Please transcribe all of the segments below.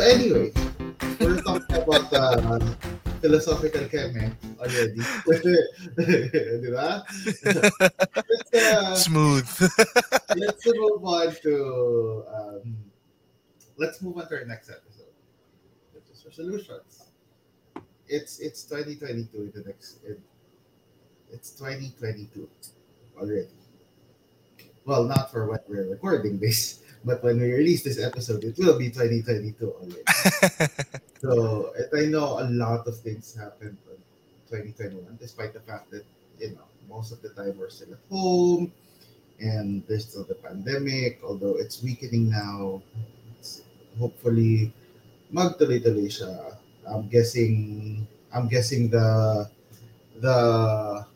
So anyway, we're talking about uh, philosophical chem already. Di ba? let's, uh, Smooth. let's move on to um, let's move on to our next episode. Which is resolutions. It's it's 2022 the next it, it's 2022 already. Well, not for when we're recording this, but when we release this episode, it will be 2022 already. So I know a lot of things happened in 2021, despite the fact that you know most of the time we're still at home and there's still the pandemic. Although it's weakening now, it's hopefully magtuloy-tuloy siya. I'm guessing. I'm guessing the the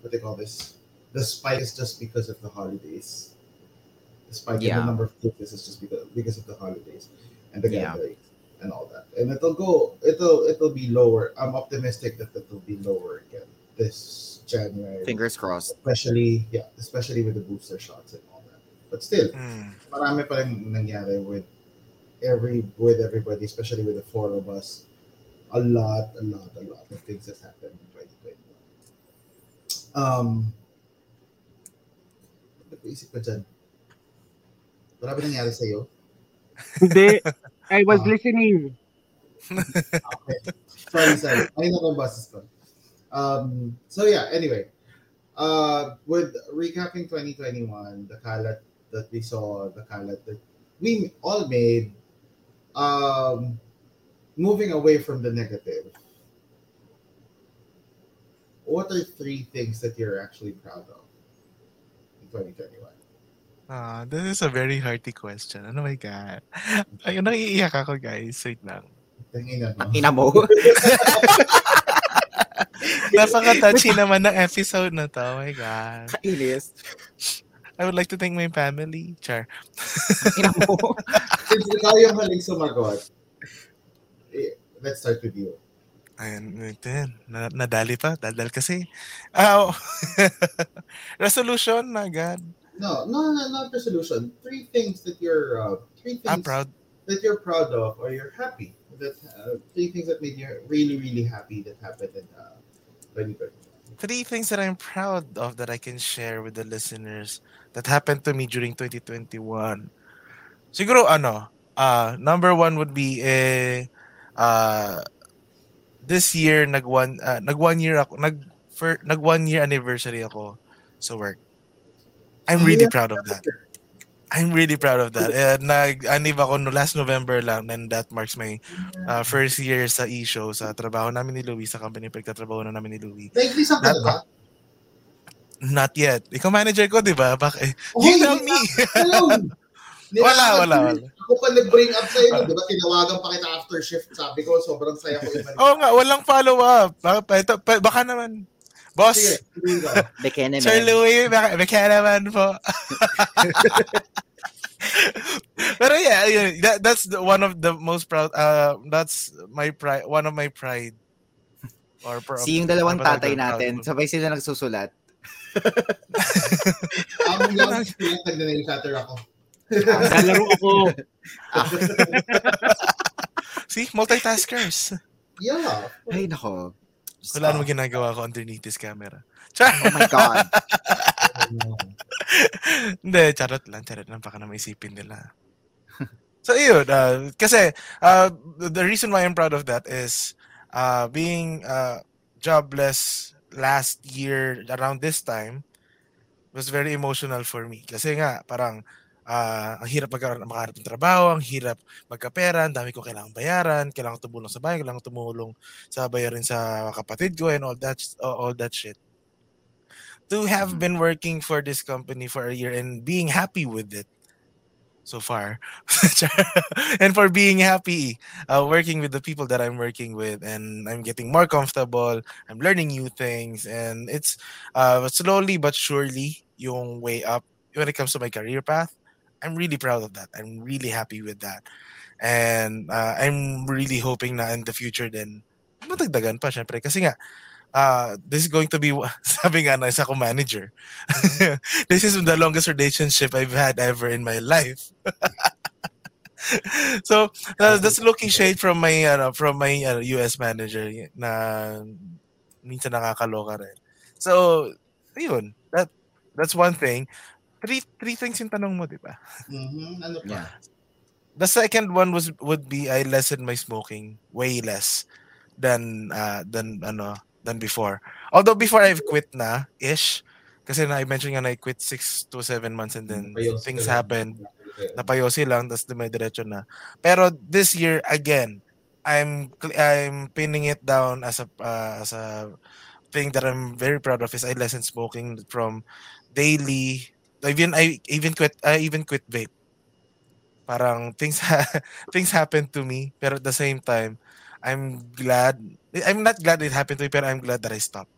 what they call this the spike is just because of the holidays. The spike in Yeah. the number of cases is just because because of the holidays and the Yeah. gatherings and all that. And it'll go. It'll it'll be lower. I'm optimistic that it'll be lower again this January. Fingers crossed. Especially yeah, especially with the booster shots and all that. But still, Mm. marami pa rin nangyari with every with everybody, especially with the four of us. A lot, a lot, a lot of things has happened in 2021. Um, ba't naisip ko dyan? Marami nangyari sa'yo? Hindi. I was Ah. listening. Okay. sorry, sorry. Ayun na yung boses ko. Um, so yeah, anyway. Uh, with recapping 2021, the kalat that we saw, the kalat that we all made, um, moving away from the negative, what are three things that you're actually proud of in 2021? Ah, this is a very hearty question. Oh my God. Ayun, naiiyak ako, guys. Wait lang. Mo. Ina mo. Napaka-touchy naman ng episode na to. Oh my God. Kainis. I would like to thank my family. Char. Ina mo. Since ikaw yung haling sumagot, eh, let's start with you. Ayun, ito yan. Na, nadali pa. Daldal kasi. Ah, oh. resolution na agad. No, no, no, not resolution. Three things that you're, uh, three things I'm proud. that you're proud of or you're happy. That uh, three things that made you really, really happy that happened in uh, 2020. Three things that I'm proud of that I can share with the listeners that happened to me during 2021. Siguro ano, uh, number one would be eh, uh, this year nag one uh, nag one year ako nag for, nag one year anniversary ako sa work. I'm really proud of that. I'm really proud of that. Eh, nag-anib ako no last November lang and that marks my uh, first year sa e-show sa trabaho namin ni Louie sa company pagtatrabaho na namin ni Louie. Like, isang ka ba? Not yet. Ikaw manager ko, di ba? Bak- eh, Oh, you tell me. Wala, wala, wala. Ako pa nag-bring up sa'yo, di ba? Tinawagan pa kita after shift. Sabi ko, sobrang saya ko. Oo nga, walang follow-up. Baka, baka naman. Boss. Bekene Sir man. Louie, baka, baka naman po. Pero yeah, yun, that, that's the, one of the most proud, uh, that's my pride, one of my pride. Or pro- Si yung dalawang tatay natin, sabay sila nagsusulat. Ang lang, pinatag na yung shutter ako. Lalaro ako. See, multitaskers. Yeah. Ay, nako. Wala namang ginagawa ko underneath this camera. Char! Oh my God. Hindi, charot lang, charot lang. Baka na maisipin nila. so, yun. Uh, kasi, uh, the reason why I'm proud of that is uh, being uh, jobless last year around this time was very emotional for me. Kasi nga, parang uh, ang hirap magkaroon makaharap ng trabaho, ang hirap magkapera, ang dami ko kailangang bayaran, kailangan tumulong sa bayan, kailangan tumulong sa bayarin sa kapatid ko and all that all that shit. To have been working for this company for a year and being happy with it so far. And for being happy uh, working with the people that i'm working with and i'm getting more comfortable i'm learning new things and it's uh, slowly but surely yung way up when it comes to my career path i'm really proud of that i'm really happy with that and uh, i'm really hoping na in the future then matagdagan pa syempre kasi nga uh, this is going to be sabi nga na isa ko manager. this is the longest relationship I've had ever in my life. so uh, that's looking shade from my ano, from my ano, US manager na minsan nakakaloka rin. So, ayun. That that's one thing. Three three things yung tanong mo, di ba? Mhm, Ano pa? Yeah. The second one was would be I lessened my smoking way less than uh than ano than before. Although before I've quit na ish kasi na I mentioned nga I quit 6 to 7 months and then Payosi things ka lang. happened napayosi lang tapos dumidiretso na. Pero this year again, I'm I'm pinning it down as a uh, as a thing that I'm very proud of is I lessened smoking from daily even I even quit I even quit vape. Parang things ha- things happened to me pero at the same time I'm glad I'm not glad it happened to me pero I'm glad that I stopped.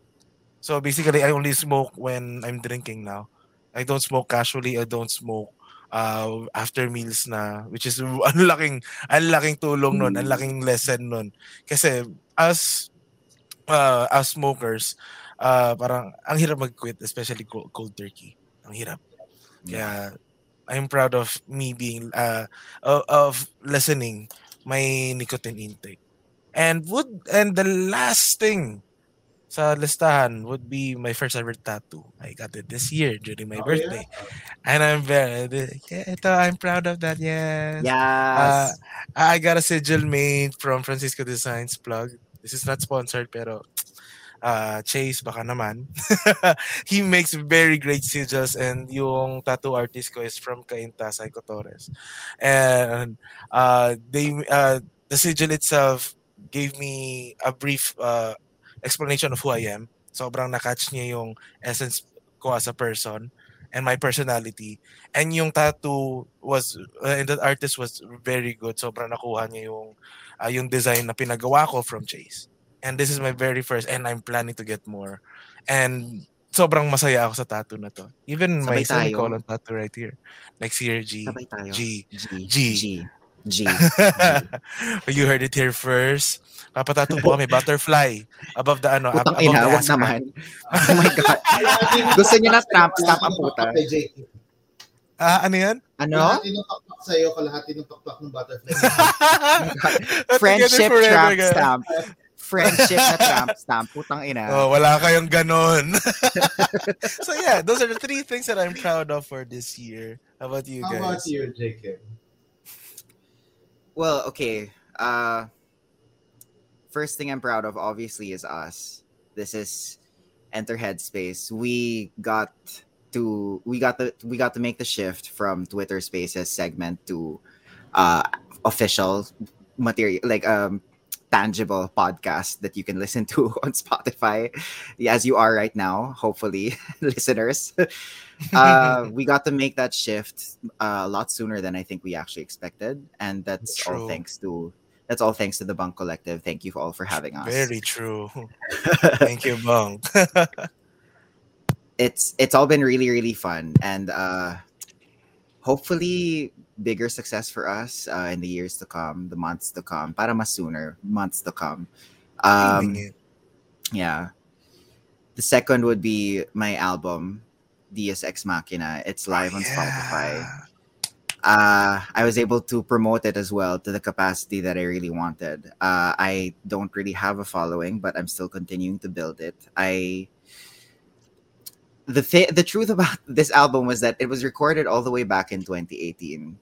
So basically I only smoke when I'm drinking now. I don't smoke casually, I don't smoke uh, after meals na which is ang laking ang laking tulong nun, ang laking lesson nun. Kasi as uh, as smokers, uh, parang ang hirap mag-quit especially cold, cold turkey. Ang hirap. Kaya I'm proud of me being uh of, of lessening my nicotine intake. And would and the last thing sa listahan would be my first ever tattoo. I got it this year during my Oh, birthday. And I'm very yeah, ito, I'm proud of that. Yes. Yes. I got a sigil made from Francisco Designs plug. This is not sponsored pero uh, Chase baka naman. he makes very great sigils and yung tattoo artist ko is from Cainta, Psycho Torres. And uh, they uh, the sigil itself gave me a brief uh, explanation of who I am. Sobrang nakatch niya yung essence ko as a person and my personality. And yung tattoo was, uh, and the artist was very good. Sobrang nakuha niya yung, uh, yung design na pinagawa ko from Chase. And this is my very first, and I'm planning to get more. And sobrang masaya ako sa tattoo na to. Even my Sabay tayo. semicolon tattoo right here. Next year, G. Sabay tayo. G. G. G. G. G. you heard it here first. Papatato po kami, butterfly. Above the ano, ab- Putang above ina, the wag naman. Oh my God. Gusto niyo na tramp stamp ang puta. Kay Jake. Ah, ano yan? Ano? Kalahati ng pakpak sa'yo, kalahati ng pakpak ng butterfly. Friendship Together forever, stamp. Friendship na tramp stamp. Putang ina. Oh, wala kayong ganon. so yeah, those are the three things that I'm proud of for this year. How about you How about you, Jake? Well, okay. Uh first thing I'm proud of obviously is us. This is Enter Headspace. We got to we got the we got to make the shift from Twitter Spaces segment to uh official material like um tangible podcast that you can listen to on Spotify as you are right now, hopefully, listeners. uh, we got to make that shift uh, a lot sooner than I think we actually expected, and that's all thanks to that's all thanks to the Bunk Collective. Thank you all for having us. Very true. Thank you, Bunk. it's it's all been really really fun, and uh, hopefully bigger success for us uh, in the years to come, the months to come. Para mas sooner, months to come. Um, Yeah. The second would be my album, Deus Ex Machina. It's live on Spotify. Uh, I was able to promote it as well to the capacity that I really wanted. Uh, I don't really have a following, but I'm still continuing to build it. I the th- the truth about this album was that it was recorded all the way back in 2018,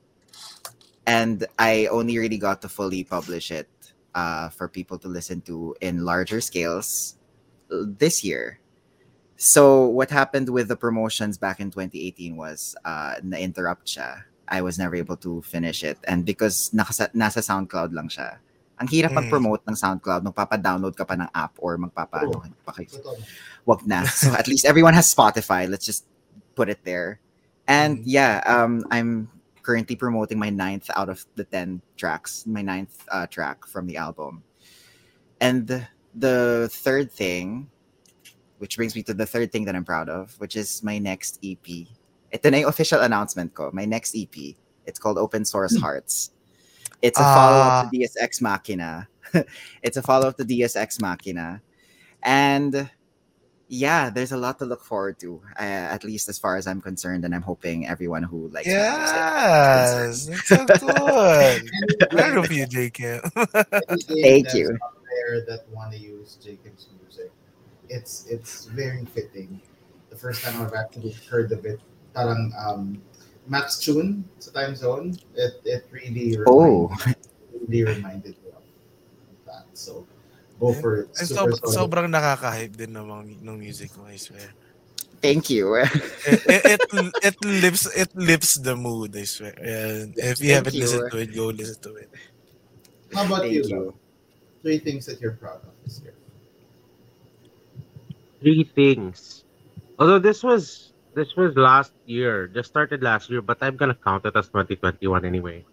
and I only really got to fully publish it uh, for people to listen to in larger scales uh, this year. So what happened with the promotions back in 2018 was uh, na-interrupt siya. I was never able to finish it. And because nakasa- nasa SoundCloud lang siya, ang hirap Mm. mag-promote ng SoundCloud, magpapa-download ka pa ng app or magpapa... Oo. ano pa kayo? Wag na. So at least everyone has Spotify. Let's just put it there. And Mhm. yeah, um, I'm currently promoting my ninth out of the ten tracks, my ninth uh, track from the album. And the, the third thing, which brings me to the third thing that I'm proud of, which is my next EP. Ito na yung official announcement ko. My next EP. It's called Open Source Hearts. It's a follow-up to Deus Ex Machina. it's a follow-up to Deus Ex Machina. And yeah, there's a lot to look forward to. Uh, at least as far as I'm concerned, and I'm hoping everyone who likes my music Yes, that's so good. Proud of you, JK. Thank you. Out there that want to use Jacob's music, it's it's very fitting. The first time I've actually heard of it, parang um, Max Tune sa time zone, it it really Oh, really reminded me of that. So go for it. And Super sob- solid. sobrang nakaka-hype din ng, ng music mo, I swear. thank you. it, it, it, it lifts it lifts the mood, I swear. And if you Thank haven't you. listened to it, go listen to it. How about Thank you? you. Three things that you're proud of this year. three things. Although this was this was last year, just started last year, but I'm gonna count it as 2021 anyway.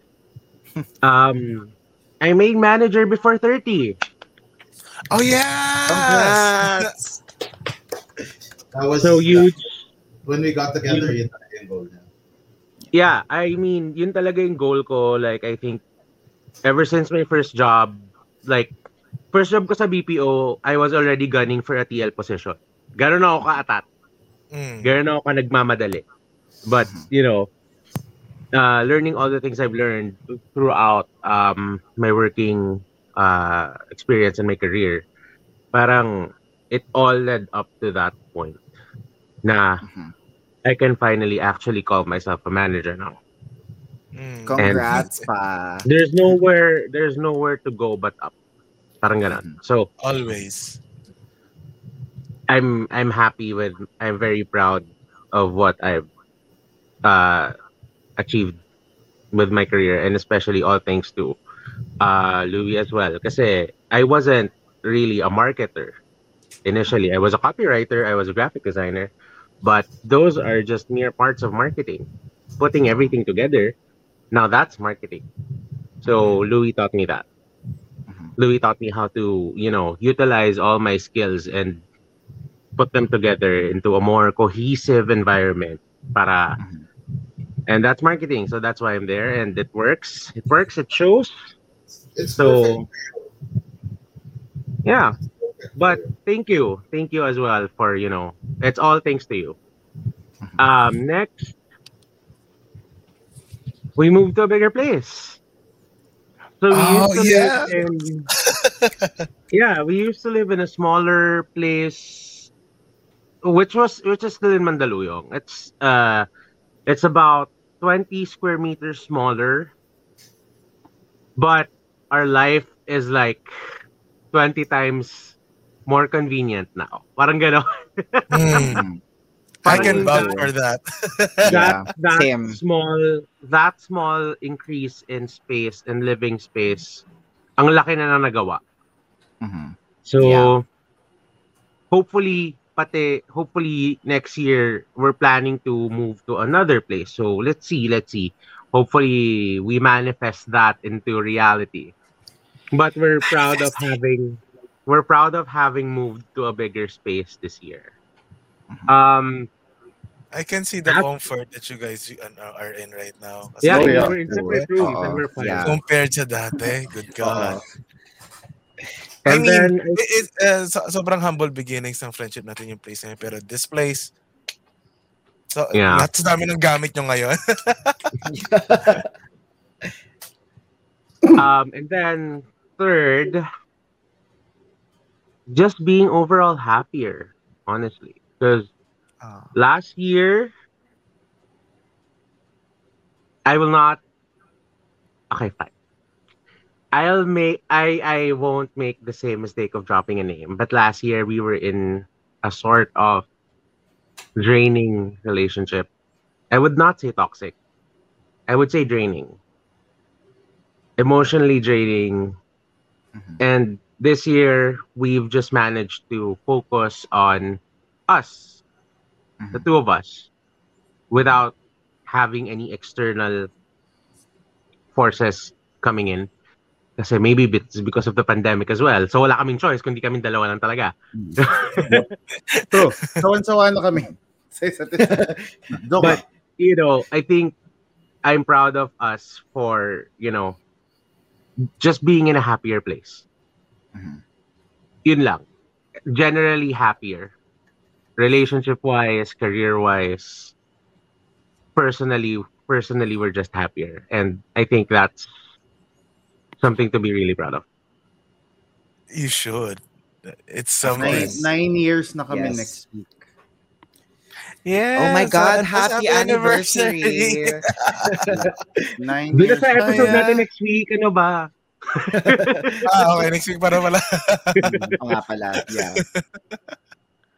um, I made manager before 30. Oh yeah! Congrats. That was So huge. when we got together. Yun talaga yung goal niya. Yeah, I mean, yun talaga yung goal ko. Like, I think, ever since my first job, like, first job ko sa BPO, I was already gunning for a TL position. Ganon ako ka-atat. Mm. Ganon ako ka nagmamadali. But, you know, uh, learning all the things I've learned throughout um, my working uh, experience in my career, parang it all led up to that point na Mhm. I can finally actually call myself a manager now. Mm. Congrats pa. There's nowhere there's nowhere to go but up. Parang ganun. So Always. I'm I'm happy with I'm very proud of what I've uh achieved with my career and especially all thanks to uh Louis as well. Kasi I wasn't really a marketer initially. I was a copywriter, I was a graphic designer, but those are just mere parts of marketing. Putting everything together, now that's marketing. So Louis taught me that. Mhm. Louis taught me how to, you know, utilize all my skills and put them together into a more cohesive environment para Mhm. and that's marketing so that's why i'm there and it works it works it shows It's so perfect. yeah. But thank you. Thank you as well for you know it's all thanks to you. Mhm. um next. We moved to a bigger place. So we Oh, used to yeah. live in yeah we used to live in a smaller place which was which is still in mandaluyong. It's uh it's about 20 square meters smaller. But our life is like 20 times more convenient now parang gano'n Mm. I can vouch for that. Yeah, that that same. small that small increase in space and living space ang laki na na nagawa Mhm. so Yeah. hopefully pati hopefully next year we're planning to move to another place so let's see let's see hopefully we manifest that into reality but we're proud of having we're proud of having moved to a bigger space this year Mhm. um I can see the That- comfort that you guys uh, are in right now. Kasi yeah, Oh, yeah. we're in separate rooms and we're fine yeah. Compared sa dati, good God. I and mean, then it, it, uh, so, sobrang humble beginnings ng friendship natin yung place na yun. Pero this place, so, Yeah. lahat sa dami ng gamit nyo ngayon. um and then third just being overall happier honestly. Because Ah. last year i will not okay fine. I'll make i i won't make the same mistake of dropping a name but last year we were in a sort of draining relationship. I would not say toxic. I would say draining. Emotionally draining Mhm. and this year we've just managed to focus on us the Mhm. two of us without having any external forces coming in kasi maybe it's because of the pandemic as well so wala kaming choice kundi kaming dalawa lang talaga True. Sawan-sawa na kami. Sa isa't isa. Joke But- you know i think i'm proud of us for you know just being in a happier place Mhm. yun lang generally happier relationship wise, career wise, personally, personally, we're just happier, and I think that's something to be really proud of. You should. It's Nine, something. Nice. nine years na kami Yes. next week. Yeah. Oh my God, happy anniversary. anniversary. Nine Doon na years. sa episode Kaya- natin next week, ano ba? ah, okay. Next week para pala. Oo nga pala, yeah.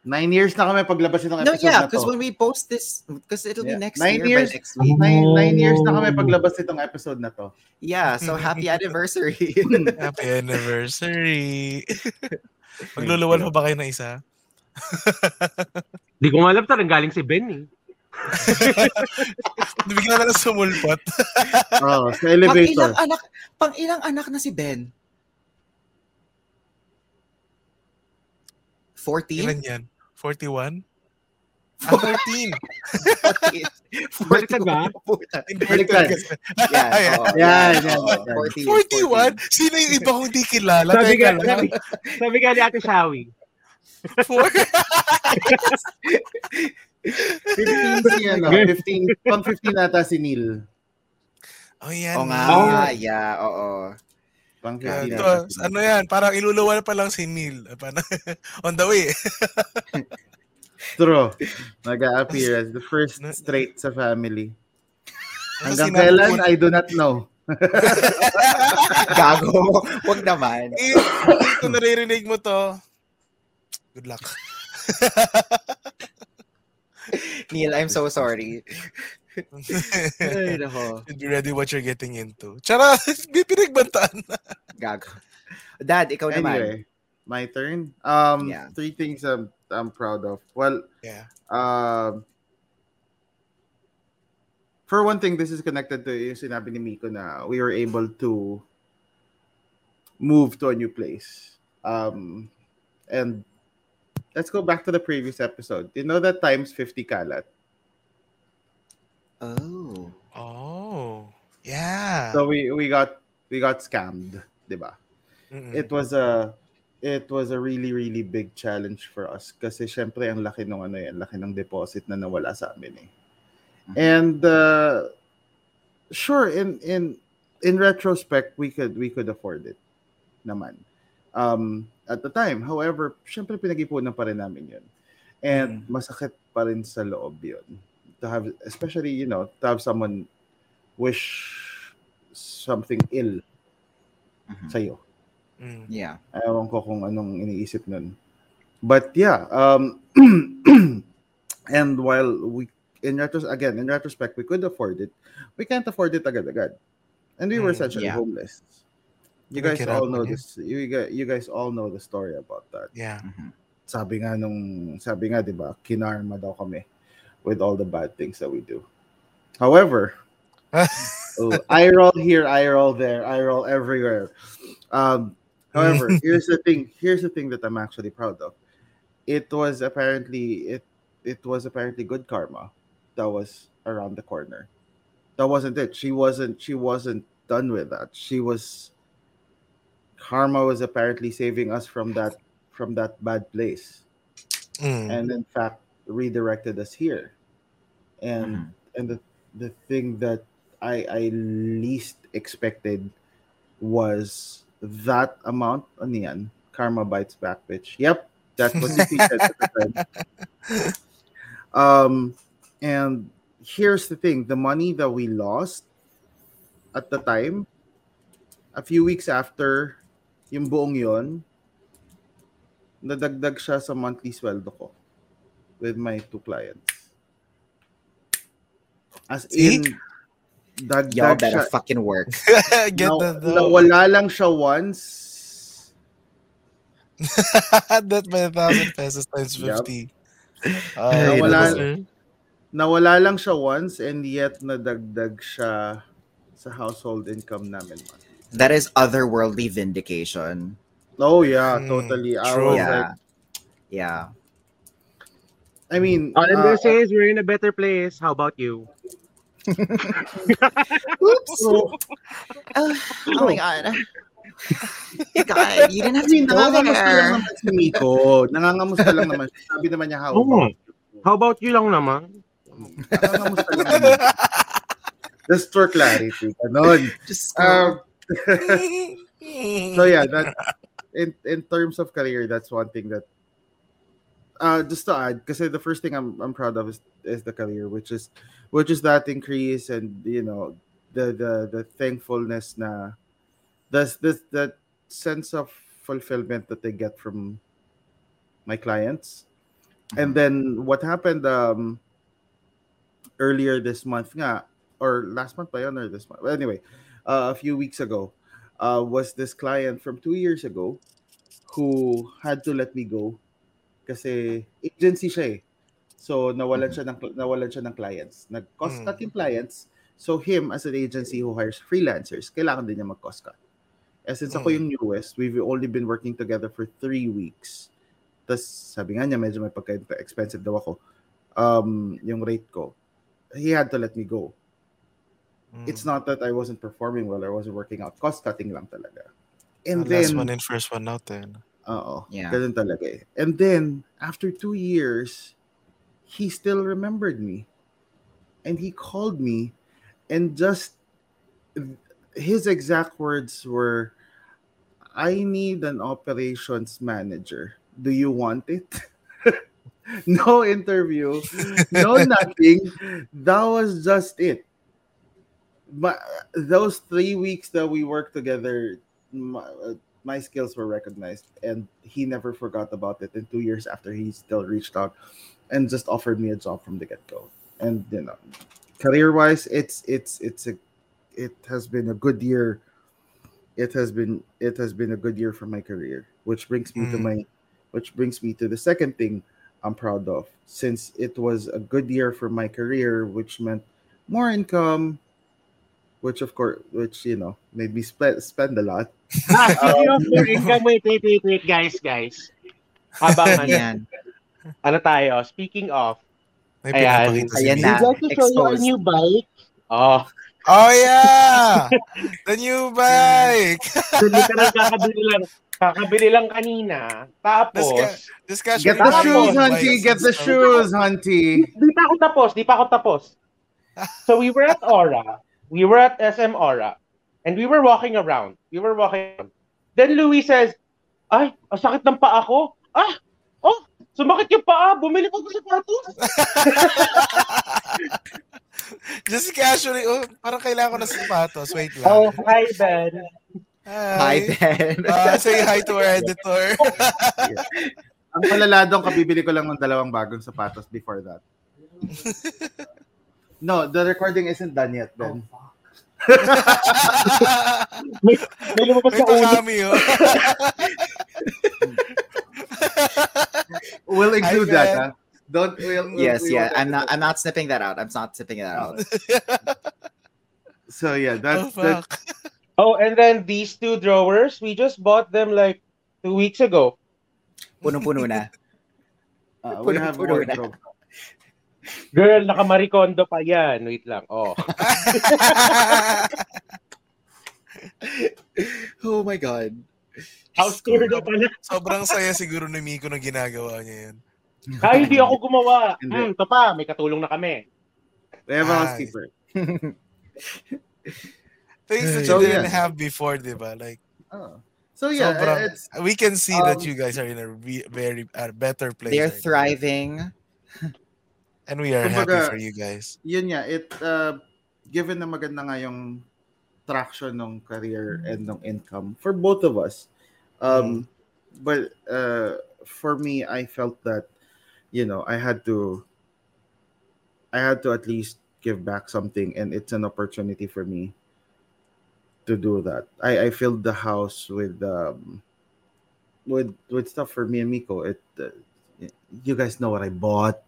Nine years na kami paglabas itong No, yeah, na because when we post this, because it'll Yeah. be next Nine year years. by next week. Nine, nine years na kami Oh. paglabas itong episode na to. Yeah, so happy anniversary. happy anniversary. Magluluwal pa ba kayo na isa? Di ko alam talagang galing si Ben eh. Bigla na lang sumulpot. Oh, sa pang ilang elevator. anak, pang ilang anak na si Ben? 14? Ilan yan? 41? Ah, 14. 14. Baliktad ba? Puta. Baliktad. Yan, oo, Yan, yan, yan, oo, yan. 14, 41? Sino yung iba kong di kilala? Sabi lang. sabi, sabi nga ni Ate Shawi. Four? 15 si ano, 15, pang 15 nata si Neil. Oh, yan. Oo nga, Oh. yeah, oo. Pang Yan, 15 ito, nata si Neil. ano yan, parang iluluwal pa lang si Neil. On the way. True. Nag-a-appear as the first straight sa family. Hanggang Sinabi kailan, mo- I do not know. Gago. Wag naman. Kung naririnig mo to, good luck. Neil, I'm so sorry. Ay, nako. Be ready what you're getting into. Tsara, pinagbantaan na. Gago. Dad, ikaw naman. Anyway, my turn. Um, Yeah. Three things I'm, I'm proud of. Well, Yeah. um, for one thing, this is connected to yung sinabi ni Micko na we were able to move to a new place. Um, and let's go back to the previous episode. You know that times 50 kalat? Oh. Oh. Yeah. So we we got we got scammed, 'di ba? Mm-mm. It was a it was a really really big challenge for us kasi syempre ang laki ng ano yan, laki ng deposit na nawala sa amin eh. And uh, sure in in in retrospect we could we could afford it naman. Um at the time, however, syempre pinag-ipunan pa rin namin 'yun. And masakit pa rin sa loob 'yun. To have especially, you know, to have someone wish something ill Mhm. sa'yo. Mm. Yeah. Ewan ko kung anong iniisip nun. But yeah, um, and while we, in retros again, in retrospect, we could afford it, we can't afford it agad-agad. And we were Mm, essentially yeah. homeless. You guys all know niya. this. You guys, you guys all know the story about that. Yeah. Mhm. Sabi nga nung, sabi nga, di ba, kinarma daw kami with all the bad things that we do. However, oh, I roll here, I roll there, I roll everywhere. Um, however, here's the thing. Here's the thing that I'm actually proud of. It was apparently it it was apparently good karma that was around the corner. That wasn't it. She wasn't she wasn't done with that. She was karma was apparently saving us from that from that bad place Mm. and in fact redirected us here. And Mhm. and the the thing that I I least expected was that amount on yan. Karma bites back, bitch. Yep, that's what you said at the time. Um, and here's the thing: the money that we lost at the time, a few weeks after yung buong yon, nadagdag siya sa monthly sweldo ko with my two clients. As See? in, Y'all dagdag better siya. fucking work. Get Naw- the nawala lang siya once. that by a thousand pesos times Yup. 50. Ay, Nawala, sir. nawala lang siya once and yet nadagdag siya sa household income namin. That is otherworldly vindication. Oh yeah, Mm, totally. I true. Yeah. like, Yeah. I mean, All I'm uh, gonna say is we're in a better place. How about you? Oops. so, Oh, oh my god. God, you didn't have to Hindi, go nangangamusta lang there. naman si Micko. Nangangamusta lang naman. Sabi naman niya, how Oo nga. about you? How about you lang naman? Nangangamusta lang naman. Just for clarity. Ganon. Just go. So yeah, that in in terms of career, that's one thing that uh just to add, because the first thing I'm I'm proud of is, is the career, which is which is that increase and you know the the the thankfulness na that's this that sense of fulfillment that they get from my clients. And then what happened um earlier this month nga, or last month ba yun, or this month? Well, anyway, uh, a few weeks ago, uh, was this client from two years ago who had to let me go kasi agency siya eh. So nawalan siya ng nawalan siya ng clients. Nag-cost cut Mm. yung clients. So him as an agency who hires freelancers, kailangan din niya mag-cost cut. Eh, since ako Mm. yung newest, we've only been working together for three weeks. Tapos sabi nga niya, medyo may pagka-expensive daw ako. Um, yung rate ko. He had to let me go. Mm. It's not that I wasn't performing well or wasn't working out. Cost cutting lang talaga. And Ah, last then, one in, first one out then. oo, Yeah. ganun talaga eh. And then, after two years, he still remembered me. And he called me and just, his exact words were, I need an operations manager. Do you want it? no interview, no nothing. That was just it. But those three weeks that we worked together, my, uh, my skills were recognized, and he never forgot about it. And two years after, he still reached out and just offered me a job from the get go. And you know, career wise, it's it's it's a it has been a good year. It has been it has been a good year for my career, which brings me to Mm. my which brings me to the second thing I'm proud of. Since it was a good year for my career, which meant more income, which of course, which you know, made me spend spend a lot. Ah, speaking of your income, wait, wait, wait, wait, guys, guys. Habang ano, Ayan. ano tayo, speaking of, May Ayan. pinapakita si Ayan na. would like to show you exposed. new bike. Oh, Oh yeah! the new bike! so literal kakabili lang, kakabili lang kanina. Tapos, Discussion. Get the Tapos, shoes, Hunty. Get the shoes, Hunty. di pa ako tapos, di pa ako tapos. So we were at Aura, we were at SM Aura, and we were walking around. We were walking around. Then Louis says, ay, ang sakit ng paa ko. Ah, oh, sumakit yung paa. Bumili ko ng sapatos. Just casually, oh, parang kailangan ko ng sapatos. Wait lang. Oh, hi, Ben. Hi, Ben. Ah, say hi to our editor. Ang palaladong kabibili ko lang ng dalawang bagong sapatos before that. No, the recording isn't done yet, Ben. May, may lumabas May na ulo. pa-cameo. We'll include that, Ben. huh? Don't, we'll, we'll- Yes, we yeah. I'm not. I'm not snipping that out. I'm not snipping that out. So yeah, oh, that's, that. Oh, and then these two drawers, we just bought them like two weeks ago. Puno-puno na. uh, we have Puno-puno Girl, nakamarikondo pa yan. Wait lang. Oh. Oh my god. House tour na pala. Sobrang saya siguro ni Miko na ginagawa niya yan. Ay, hindi ako gumawa. Hindi. Hmm, ito pa, may katulong na kami. We have a housekeeper. Things that So, you didn't yeah. have before, di ba? Like, Oh. So yeah, sobrang, it's we can see that um, you guys are in a re- very uh, better place. They're right now. And we are happy Kumbaga, for you guys. yun nga, it uh, given na maganda nga yung traction ng career and ng income for both of us. Um but uh for me I felt that you know, I had to I had to at least give back something and it's an opportunity for me to do that. I I filled the house with um with with stuff for me and Micko. It uh, you guys know what I bought.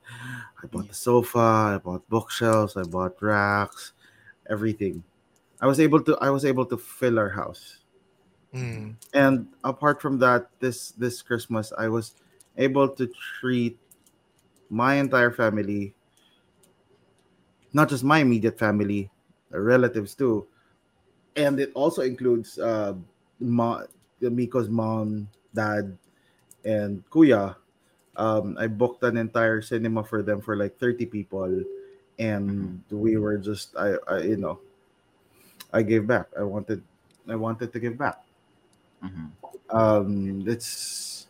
I bought the sofa, I bought bookshelves, I bought racks, everything. I was able to I was able to fill our house. Mm. And apart from that, this this Christmas I was able to treat my entire family, not just my immediate family, relatives too, and it also includes uh, ma- Micko's mom, dad, and Kuya, um, I booked an entire cinema for them for like 30 people. And we were just I, I you know I gave back. I wanted I wanted to give back. Mhm. Um it's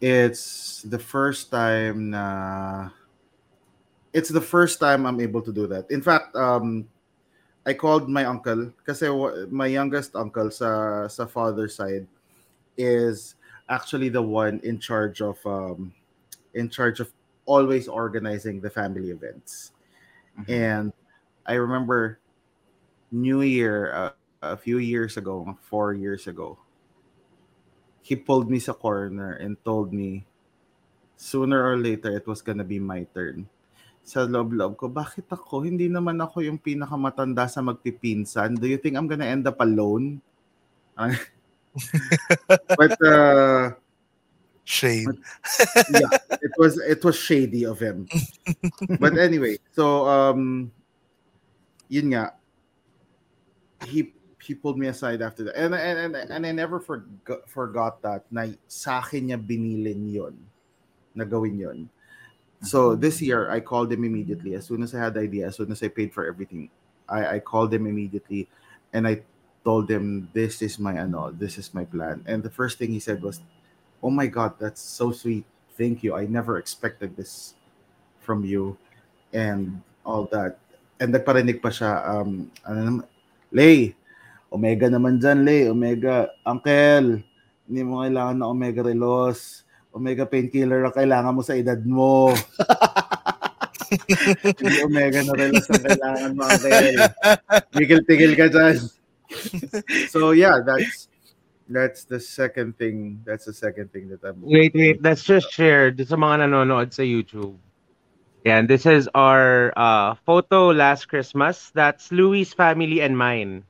it's the first time na it's the first time I'm able to do that. In fact, um I called my uncle kasi wa- my youngest uncle sa sa father side is actually the one in charge of um in charge of always organizing the family events. Mhm. And I remember New Year uh, a few years ago, four years ago, he pulled me sa corner and told me sooner or later it was gonna be my turn. Sa loob-loob ko, bakit ako? Hindi naman ako yung pinakamatanda sa magpipinsan. Do you think I'm gonna end up alone? but uh, Shade. yeah, it was it was shady of him. but anyway, so um yun nga he he pulled me aside after that. And and and, and I never forgot forgot that na sa akin niya binilin yon na gawin yon. So this year I called him immediately as soon as I had the idea, as soon as I paid for everything. I I called him immediately and I told him this is my ano, this is my plan. And the first thing he said was oh my god that's so sweet. Thank you. I never expected this from you and all that. And nagparinig pa siya um ano naman Lay Omega naman dyan Lay. Omega Uncle hindi mo kailangan na Omega Relos. Omega painkiller ang kailangan mo sa edad mo. Hindi Omega na Relos ang kailangan mo Uncle. Tigil-tigil ka dyan so yeah that's that's the second thing that's the second thing that I'm Wait, wait. Let's just share dun sa mga nanonood sa YouTube. Yan, this is our uh, photo last Christmas. That's Louis' family and mine.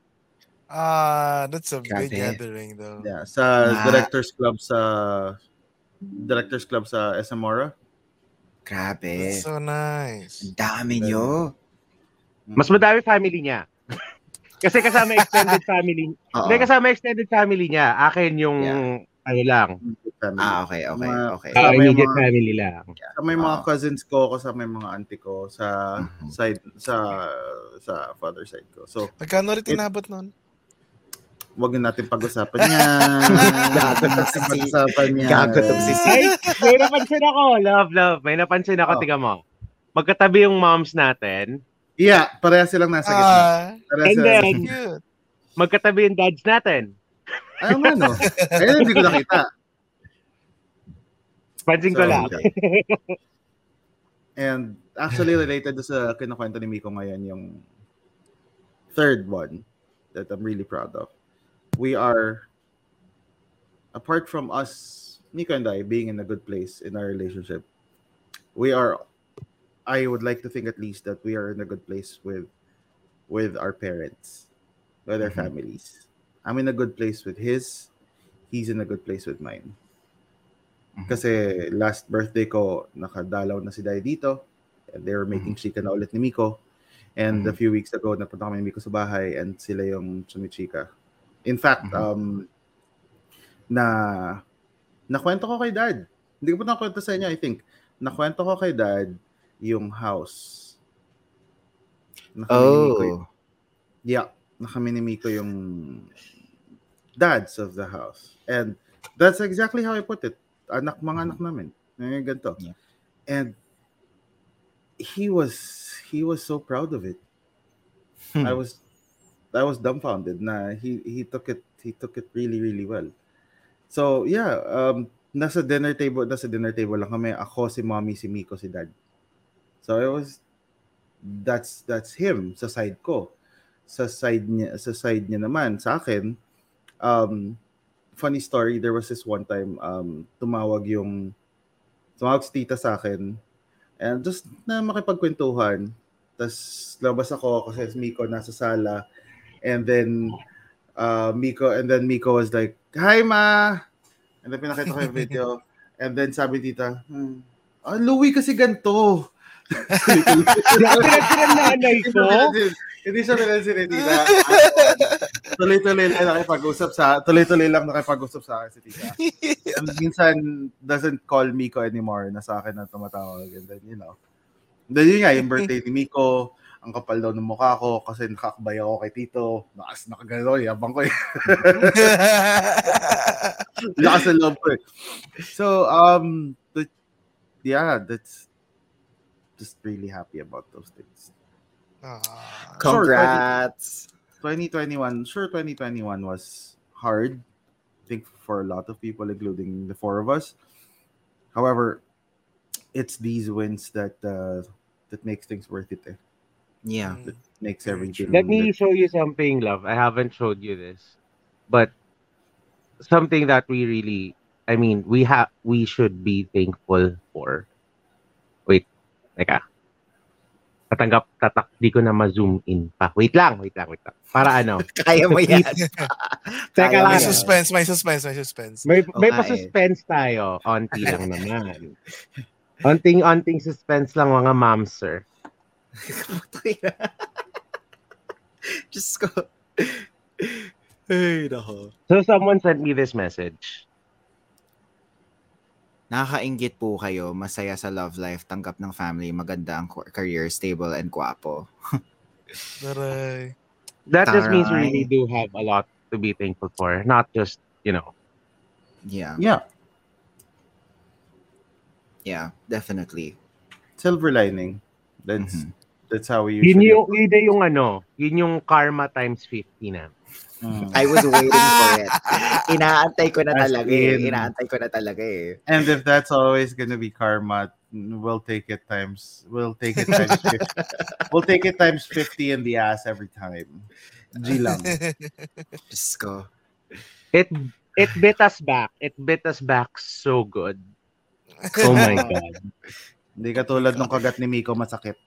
Ah, that's a big Grabe. gathering though. Yeah, sa Ah. Directors Club sa Directors Club sa SM Aura. Grabe. That's so nice. Ang dami nyo. Mas madami family niya. Kasi kasama extended family. Hindi, kasama extended family niya. Akin yung, ano lang. Ah, okay, okay, Mga- okay. uh, Kasama yung immediate mga- family lang. Sa may mga Oo. cousins ko, kasama yung mga auntie ko sa Mhm. side sa sa father side ko. So, Magkano rin tinabot nun? wag na natin pag-usapan yan. Gago si pag-usapan yan. Gago si. Ay, may napansin ako. Love, love. May napansin ako. Oh. Tiga mo. Magkatabi yung moms natin. Yeah, pareha silang nasa gitna. Ah, Pareha And silang- then, cute. magkatabi yung dads natin. Ayaw nga, no? Ayun, hindi ko nakita. Pansin ko So, lang. And actually related to sa kinukwento ni Miko ngayon yung third one that I'm really proud of. We are apart from us, Miko and I being in a good place in our relationship, we are I would like to think at least that we are in a good place with with our parents, with our Mhm. families. I'm in a good place with his, he's in a good place with mine. Mhm. Kasi last birthday ko, nakadalaw na si Dai dito. And they were making chika na ulit ni Miko. And a Mhm. few weeks ago, napunta kami ni Miko sa bahay and sila yung sumichika. In fact, Mhm. um, na nakwento ko kay dad. Hindi ko pa nakwento sa inyo, I think. Nakwento ko kay dad yung house. Na kami ni Miko yung- Oh. Yeah, na kami ni Miko yung dads of the house. And that's exactly how I put it. Anak, mga anak namin. Eh, ganito. Yeah. And he was he was so proud of it. Hmm. I was I was dumbfounded na he he took it he took it really really well. So yeah, um nasa dinner table nasa dinner table lang kami ako si mommy si Miko si dad. So it was that's that's him sa side ko. Sa side niya sa side niya naman sa akin um funny story there was this one time um tumawag yung tumawag si tita sa akin and just na makipagkwentuhan. Tas labas ako kasi si Miko nasa sala and then uh Miko and then Miko was like hi ma! And then pinakita ko yung video. And then sabi tita hmm, ah Louie kasi ganto Pinagsinan nanay ko. hindi siya pinansin ni tita tuloy-tuloy lang nakipag-usap sa tuloy-tuloy lang nakipag-usap sa akin si Tita. And minsan doesn't call Miko anymore na sa akin na tumatawag and then you know. Then yun nga yung birthday ni Miko, ang kapal daw ng mukha ko kasi nakakabay ako kay Tito. Nakas nakagano, yabang ko eh. Lakas ng love ko eh. So, um, but, yeah, that's just really happy about those things. Ah. Congrats. 2021, sure 2021 was hard. I think for a lot of people, including the four of us. However, it's these wins that uh, that makes things worth it. Eh? Yeah. Mm. Makes everything. Let me show you something, love. I haven't showed you this, but something that we really, I mean, we have, we should be thankful for. Teka. Tatanggap, tatak, di ko na ma-zoom in pa. Wait lang, wait lang, wait lang. Para ano? Kaya mo yan. Teka May lang. yan. suspense, may suspense, may suspense. May, may Okay. pa-suspense tayo. Onti lang naman. Onting-onting suspense lang mga ma'am, sir. Diyos ko. Ay, nako. So someone sent me this message. Nakakaingit po kayo, masaya sa love life, tanggap ng family, maganda ang career, stable and guwapo. Taray. That just means we really do have a lot to be thankful for. Not just, you know, Yeah, Yeah, yeah, definitely. silver lining. That's Mhm. that's how we yun usually. yung, yun na yung ano, yun yung karma times 50 na. Mm. I was waiting for it. Inaantay ko na As talaga eh. Inaantay ko na talaga eh. And if that's always gonna be karma, we'll take it times. We'll take it times. 50. we'll take it times fifty in the ass every time. G lang. Diyos ko. It it bit us back. It bit us back so good. Oh my god. Hindi katulad nung kagat ni Micko masakit.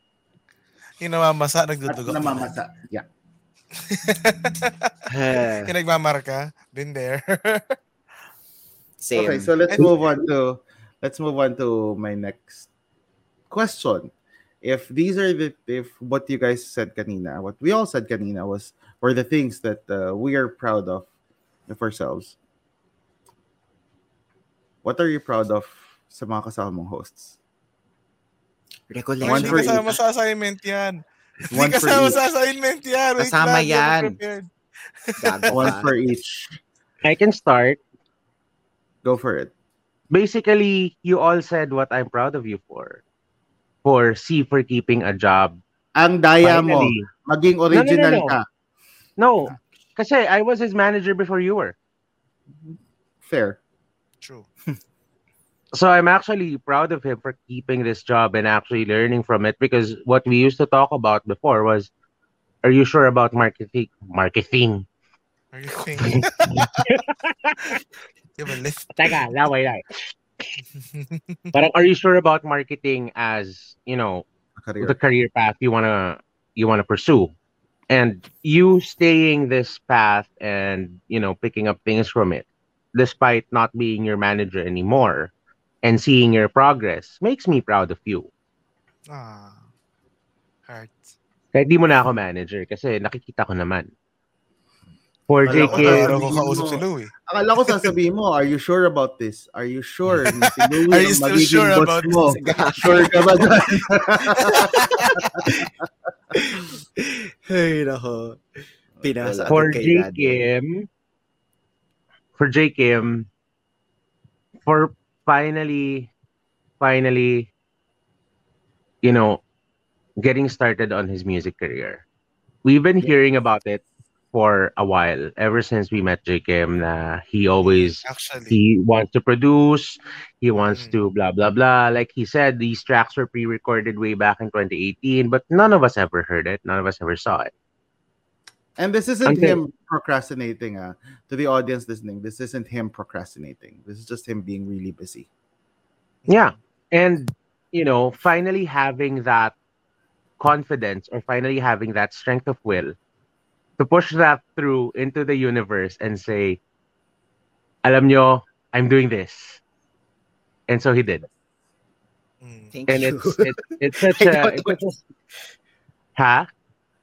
Yung namamasa, At nagdudugo. namamasa. Yeah. Yung nagmamarka. Been there. Same. Okay, so let's move on to let's move on to my next question. If these are the if what you guys said kanina, what we all said kanina was were the things that uh, we are proud of of ourselves. What are you proud of sa mga kasama mong hosts? Recollection. One Hindi for kasama each. sa assignment yan. Hindi One for kasama each. sa assignment yan. Wait Kasama lang, yan. Gago One ka. for each. I can start. Go for it. Basically, you all said what I'm proud of you for. For Cee for keeping a job. Ang daya mo, Finally. maging original no, no. ka. No, kasi I was his manager before you were. Fair. True. So I'm actually proud of him for keeping this job and actually learning from it because what we used to talk about before was are you sure about marketing marketing? Are you thinking? Give a lift. Teka, laway lang. Parang are you sure about marketing as, you know, Career. the career path you wanna you wanna pursue? And you staying this path and you know picking up things from it, despite not being your manager anymore, and seeing your progress makes me proud of you. Ah. Heart. Kahit di mo na ako manager kasi nakikita ko naman. For Wala JK, ko Kaya na- ko kausap si Louis. Akala ko sasabihin mo, are you sure about this? Are you sure? si Louis Are you still sure boss about mo? this? Sure ka ba dyan? Ay, nako. Pinasa for kay J. Kim, for JKim, for finally, finally, you know, getting started on his music career. We've been hearing about it for a while, ever since we met JKim, na he always Actually. he wants to produce he wants Mm. to blah blah blah like he said these tracks were pre-recorded way back in 2018 but none of us ever heard it none of us ever saw it And this isn't Okay. him procrastinating. Ah. To the audience listening, this isn't him procrastinating. This is just him being really busy. yeah and you know finally having that confidence or finally having that strength of will to push that through into the universe and say alam nyo i'm doing this and so he did Mm. Thank and you. it's it's, it's such I a don't it's know such a- huh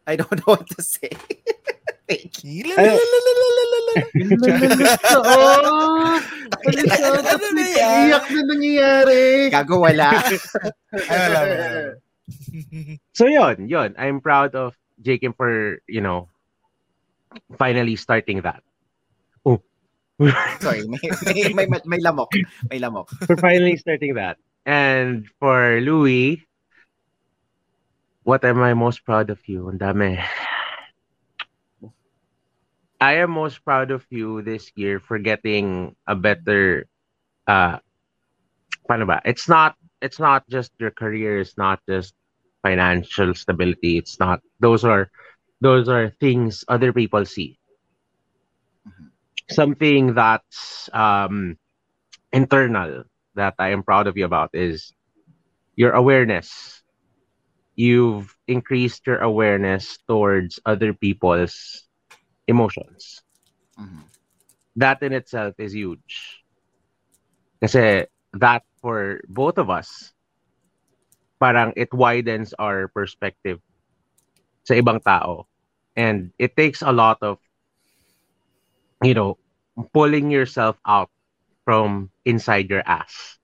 I don't know what to say. Thank you. Oo! Ano na yan? Iyak na nangyayari! Gago wala. Ay, wala, wala, wala. So yon, yon. I'm proud of Jacob for, you know, finally starting that. Oh. Sorry, may, may, may, may lamok. May lamok. for finally starting that. And for Louis, what am I most proud of you? Ang dami. I am most proud of you this year for getting a better uh paano ba? It's not it's not just your career, it's not just financial stability. It's not those are those are things other people see. Mhm. Something that's um internal that I am proud of you about is your awareness. You've increased your awareness towards other people's emotions. Mhm. That in itself is huge. Kasi that for both of us, parang it widens our perspective sa ibang tao. And it takes a lot of, you know, pulling yourself out from inside your ass.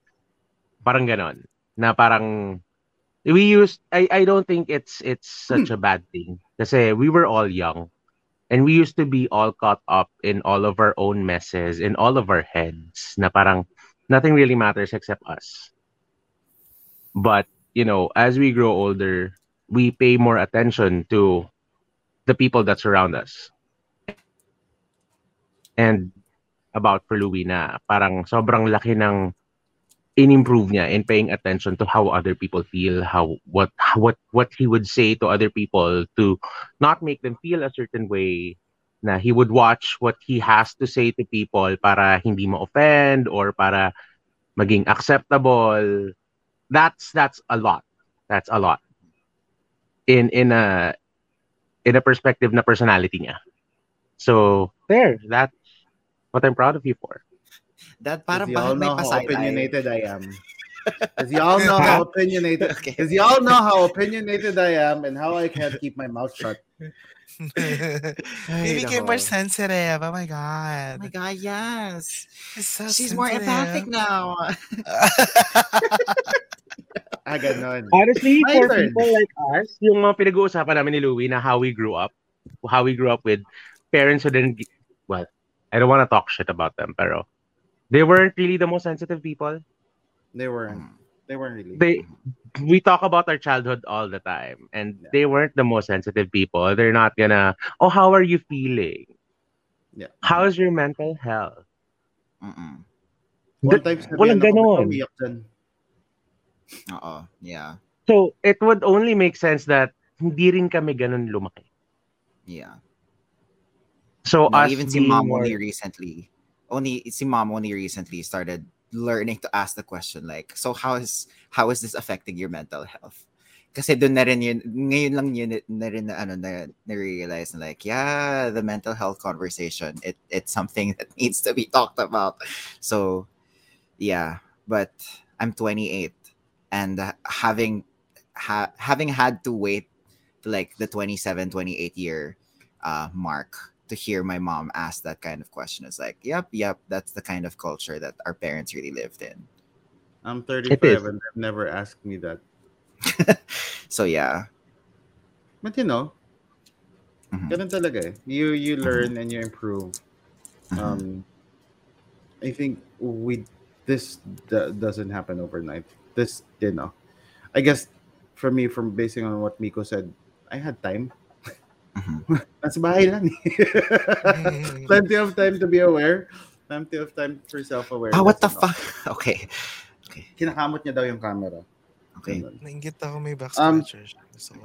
Parang ganon. Na parang we used I I don't think it's it's such a bad thing kasi we were all young and we used to be all caught up in all of our own messes in all of our heads na parang nothing really matters except us. But, you know, as we grow older, we pay more attention to the people that surround us. And about for Louie parang sobrang laki ng in-improve niya in paying attention to how other people feel, how what what what he would say to other people to not make them feel a certain way na he would watch what he has to say to people para hindi ma-offend or para maging acceptable. That's that's a lot. That's a lot. In in a in a perspective na personality niya. So, there, that's what I'm proud of you for. That Because parang y'all bakit may know how pasay opinionated I am. Because y'all know how opinionated. Okay. Because y'all know how opinionated I am and how I can't keep my mouth shut. He became more sensitive. Oh my god. Oh my God, yes. So She's more empathic now. Ah, ganon. Honestly, My for turn. people like us, yung mga pinag-uusapan namin ni Louis na how we grew up, how we grew up with parents who didn't, gi- well, I don't want to talk shit about them, pero they weren't really the most sensitive people. They weren't. Mm. They weren't really. They, we talk about our childhood all the time, and Yeah. they weren't the most sensitive people. They're not gonna, oh, how are you feeling? yeah. How's your mental health? Mm-mm. One That- time sinabihan walang ako, "Ba't ganon. ka umiyak dyan?" Oo, yeah. So, it would only make sense that hindi rin kami ganun lumaki. Yeah. So, No, us even si mom more- only recently, only si mom only recently started learning to ask the question like, so how is how is this affecting your mental health? Kasi doon na rin yun, ngayon lang yun na rin na, ano, na, na-realize na like, yeah, the mental health conversation, it it's something that needs to be talked about. So, yeah, but I'm 28 and having ha- having had to wait to like the 27, 28 year uh, mark to hear my mom ask that kind of question is like, yep, yep, that's the kind of culture that our parents really lived in. I'm 35 and they've never asked me that. So yeah. But you know, Mhm. ganun talaga eh. You you learn and you improve. Mhm. Um, I think we this d- doesn't happen overnight. This you know, I guess for me, from basing on what Micko said, I had time. Mhm. Nasa bahay lang. eh. Plenty of time to be aware. Plenty of time for self-awareness. Ah, what the fuck? Okay. Kinakamot niya daw yung camera. Okay. Nainggit ako may back Um.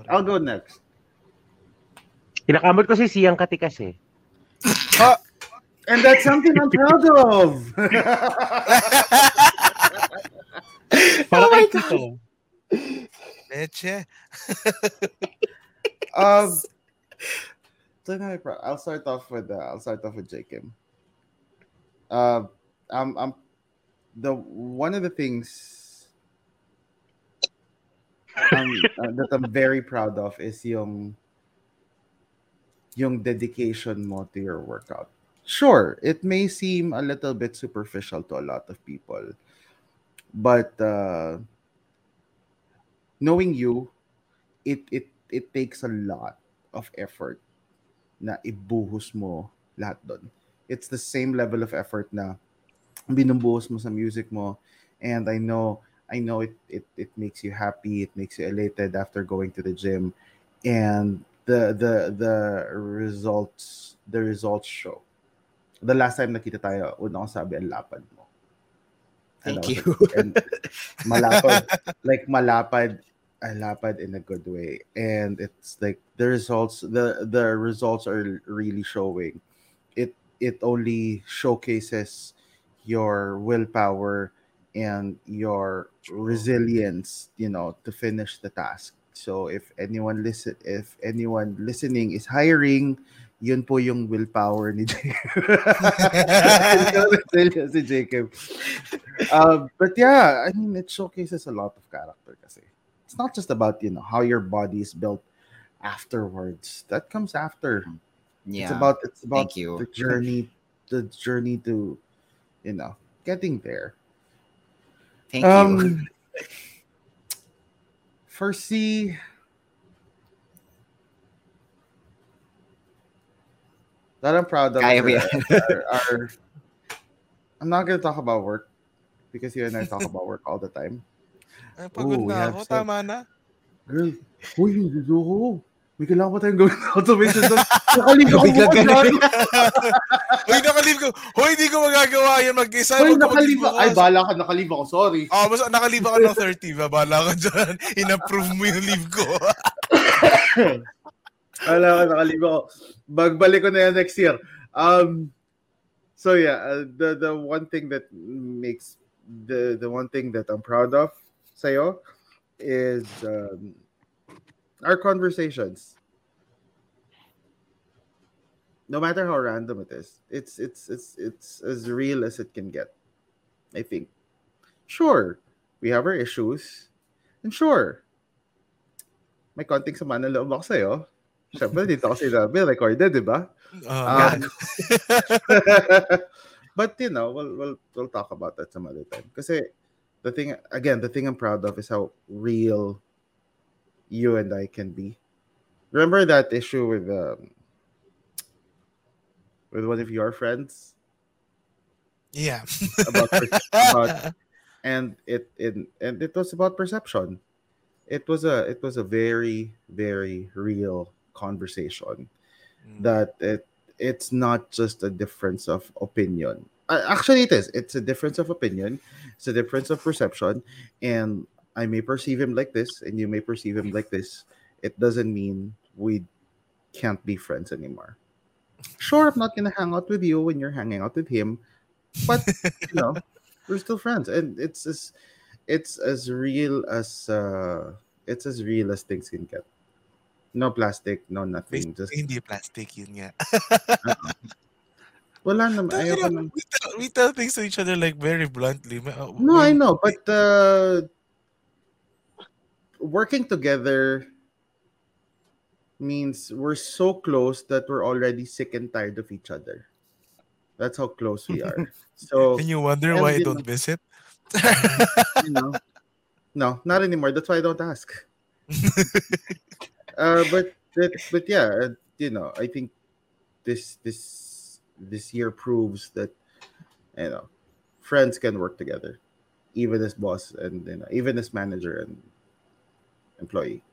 I'll go next. Kinakamot ko si Siyang Katikas eh. And that's something I'm proud of. Para Oh my kay Tito. Leche. um, pro- I'll start off with uh, I'll start off with Jacob. Uh, I'm I'm the one of the things um, uh, that I'm very proud of is yung yung dedication mo to your workout. Sure, it may seem a little bit superficial to a lot of people, but uh, knowing you, it it it takes a lot of effort na ibuhos mo lahat doon. It's the same level of effort na binubuhos mo sa music mo and I know I know it it it makes you happy, it makes you elated after going to the gym and the the the results the results show. The last time nakita tayo, una ko sabi ang lapad mo. Thank was you. like- and malapad, like malapad, ang lapad in a good way. And it's like the results, the the results are really showing. It it only showcases your willpower and your resilience, you know, to finish the task. So if anyone listen, if anyone listening is hiring, yun po yung willpower ni Jacob. Si Jacob. Um, but yeah, I mean, it showcases a lot of character kasi. It's not just about, you know, how your body is built afterwards. That comes after. Yeah. It's about it's about Thank you. the journey, the journey to, you know, getting there. Thank you. Um, for Cee, that I'm proud of. Kaya mo are- yan. are- are- I'm not gonna talk about work because you and I talk about work all the time. Ay, pagod Ooh, na ako. sex. Tama na. Girl, huy, hindi ko. May kailangan pa tayong gawin na automation doon. Nakaligo ako Bigla bukas ganun. yan. Hoy, nakalib ko. Hoy, hindi ko magagawa yan mag-isa. Hoy, Huwag ka Ay, bala ka, nakalive ako. Sorry. Oh, basta nakaliba ka ng 30, babala ka dyan. In-approve mo yung leave ko. Wala ka, nakalive ako. Bagbalik ko na yan next year. Um, so yeah, uh, the the one thing that makes the the one thing that I'm proud of sa'yo is um, our conversations. No matter how random it is, it's it's it's it's as real as it can get. I think. Sure, we have our issues, and sure, may konting sama ng loob ako sa'yo. Siyempre, dito sinabi, recorded, di ba? Ah, Um, but you know, we'll, we'll we'll talk about that some other time. Kasi the thing again, the thing I'm proud of is how real you and I can be. Remember that issue with um with one of your friends yeah. about, about and it, it and it was about perception. It was a it was a very very real conversation Mm. that it it's not just a difference of opinion. Uh, actually, it is. It's a difference of opinion. It's a difference of perception, and I may perceive him like this, and you may perceive him like this. It doesn't mean we can't be friends anymore. Sure, I'm not gonna hang out with you when you're hanging out with him, but you know, we're still friends, and it's as it's as real as uh, it's as real as things can get. No plastic, no nothing. Just Hindi plastic yun nga. wala naman. Pero, Ayoko nang- we, tell, we tell things to each other like very bluntly. Uh, No, I know, but uh, working together means we're so close that we're already sick and tired of each other. That's how close we are. So, And you wonder And why I don't know- visit? you know, no, not anymore. That's why I don't ask. uh, but but but yeah, uh, you know, I think this this this year proves that you know friends can work together, even as boss and you know even as manager and employee.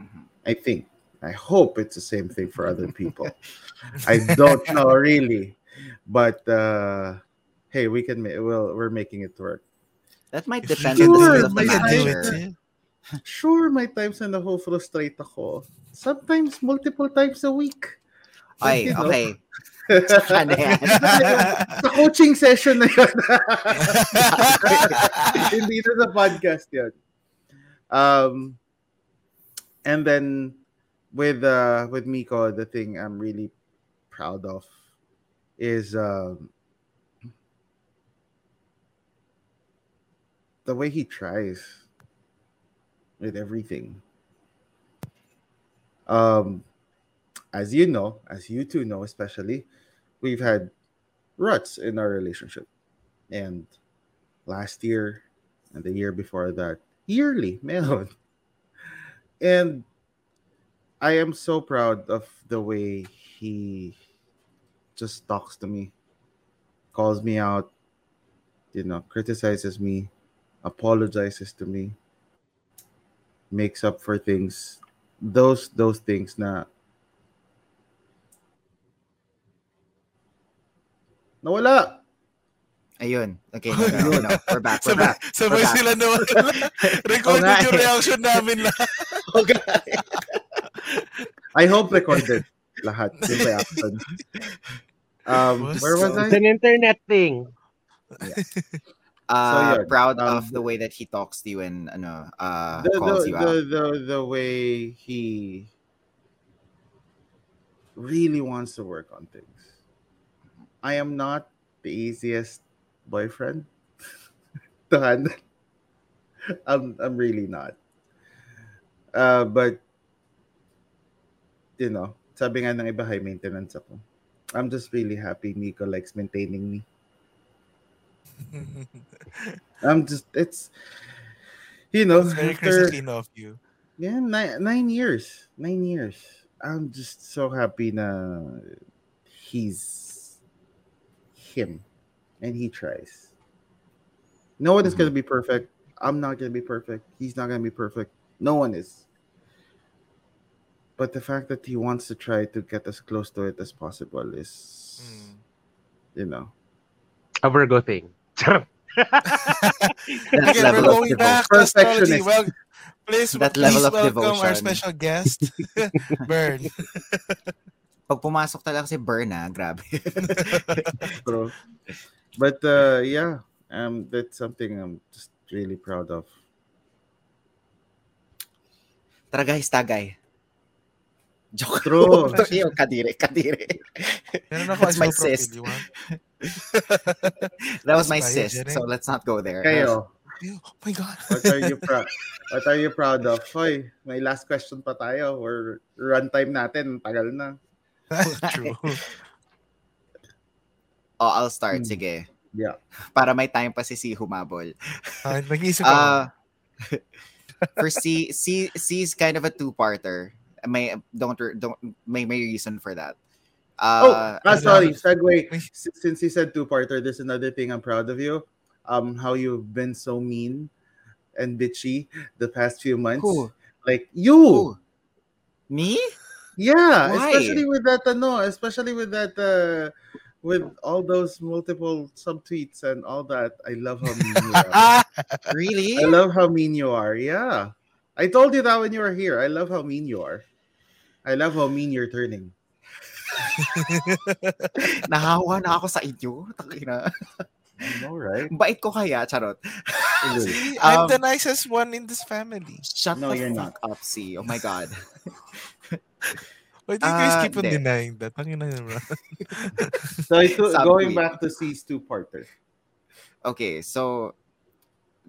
Mhm. I think. I hope it's the same thing for other people. I don't know really, but uh, hey, we can. ma- Well, we're making it work. That might If depend you on the Sure, skill of the may can do manager. Sure, may times na naho-frustrate ako. Sometimes multiple times a week. But, Ay, you know, okay. Ano yan? sa coaching session na yun. Hindi na sa podcast yun. Um, and then with uh with Micko, the thing I'm really proud of is um the way he tries with everything. Um as you know, as you two know, especially, we've had ruts in our relationship. And last year and the year before that, yearly, meron. And I am so proud of the way he just talks to me, calls me out, you know, criticizes me, apologizes to me, makes up for things. Those those things na nawala. Ayun. Okay, no, no, no, no. We're back. We're Sabay, back. sabay We're back. sila naman. Recorded nga yung reaction namin na. Okay. I hope recorded lahat yung reaction. Um, where was so- It's an internet thing. Uh, yun, proud um, of the way that he talks to you and ano, uh, The, calls the, you the, out. the, the way he really wants to work on things. I am not the easiest boyfriend to handle. I'm, I'm really not. Uh, but, you know, sabi nga ng iba, high maintenance ako. I'm just really happy Micko likes maintaining me. I'm just, it's, you know, It's very after- of you. yeah, nine, nine years. Nine years. I'm just so happy na he's him and he tries. No one is Mhm. gonna be perfect. I'm not gonna be perfect. He's not gonna be perfect. No one is. But the fact that he wants to try to get as close to it as possible is, Mm. you know, A Virgo thing. That Again, level we're going back to astrology. Well, please, That please level of welcome our special guest, Bern. Pag pumasok talaga si Berna, grabe. True. But uh, yeah, um, that's something I'm just really proud of. Tara guys, tagay. Joke. True. Yung kadire, kadire. Meron ako That's my sis. That was my sis, so let's not go there. Kayo, Oh my God. what are you proud? What are you proud of? Hoy, may last question pa tayo. Or runtime natin, tagal na. True. Oh, I'll start, Hmm. sige. Yeah. Para may time pa si si humabol. Ah, nag-iisip ako. Uh, for Cee, Cee, Cee is kind of a two-parter. May don't don't may may reason for that. oh, Uh, ah, sorry. Segue. Wait. Since you said two-parter, there's another thing I'm proud of you. Um, how you've been so mean and bitchy the past few months. who? Like you. Who? Me? Yeah, Why? especially with that no, especially with that uh with all those multiple subtweets and all that. I love how mean you are. Really? I love how mean you are. Yeah. I told you that when you were here. I love how mean you are. I love how mean you're turning. Nahawa na ako sa inyo. Takina. I know, right? Bait ko kaya, charot. See, I'm Um, the nicest one in this family. Shut No, the you're fuck up, Cee. Oh my God. Why do you guys Ah, keep on hindi. denying that? Ang ina naman. So it's going back to Cee's two parter. Okay, so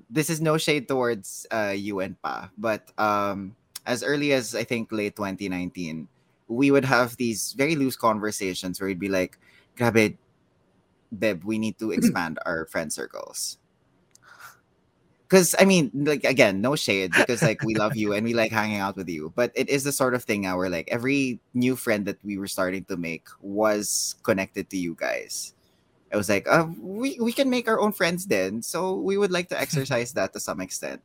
this is no shade towards uh, you and Pa, but um, as early as I think late 2019, we would have these very loose conversations where we'd be like, grabe, Beb, we need to expand our friend circles. Because, I mean, like, again, no shade because, like, we love you and we like hanging out with you. But it is the sort of thing now where, like, every new friend that we were starting to make was connected to you guys. I was like, uh, we, we can make our own friends then. So we would like to exercise that to some extent.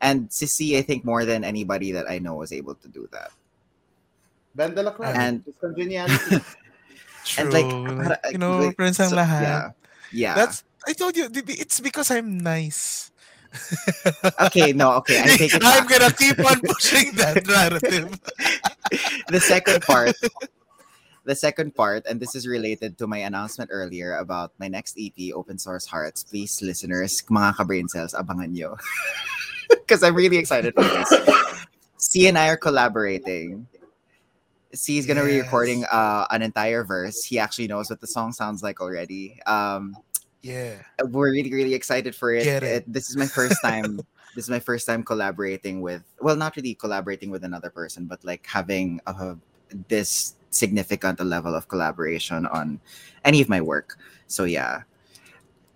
And Sissy, I think more than anybody that I know was able to do that. Ben de la Cruz. And- It's congeniality. True. And, like, Like, you know, like, friends ang so- lahat. Yeah. Yeah. That's, I told you, it's because I'm nice. Okay, no, okay. I take it I'm gonna keep on pushing that narrative. the second part the second part and this is related to my announcement earlier about my next ep open source hearts. Please listeners mga ka-brain cells abangan nyo. Because i'm really excited for this. Cee and i are collaborating. Cee is gonna be recording uh, an entire verse. He actually knows what the song sounds like already. Um Yeah. we're really really excited for it. Get it. This is my first time this is my first time collaborating with well not really collaborating with another person but like having uh, this significant a level of collaboration on any of my work. So yeah,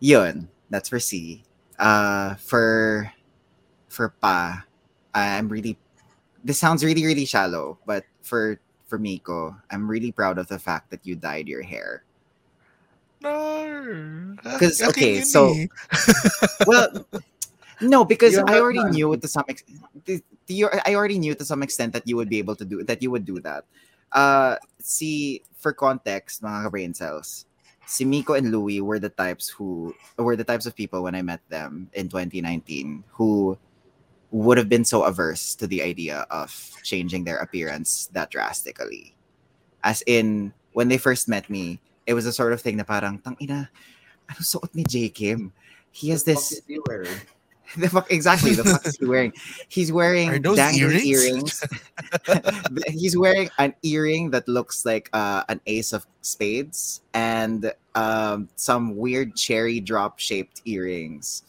yun. That's for Cee. Uh, for for Pa, I'm really. This sounds really really shallow, but for for Micko, I'm really proud of the fact that you dyed your hair. No. 'Cause, Aking okay, so-. Well, no, because I already knew to some extent. I already knew to some extent that you would be able to do that. You would do that. Uh, see, for context, mga brain cells, si Micko and Louis were the types who were the types of people when I met them in 2019 who would have been so averse to the idea of changing their appearance that drastically. As in, when they first met me, it was a sort of thing na parang, tang ina, ano suot ni JKim? He has What this is he wearing? the fuck exactly the fuck is he wearing? He's wearing Are those dangling earrings? earrings. He's wearing an earring that looks like uh, an ace of spades and um, some weird cherry drop shaped earrings.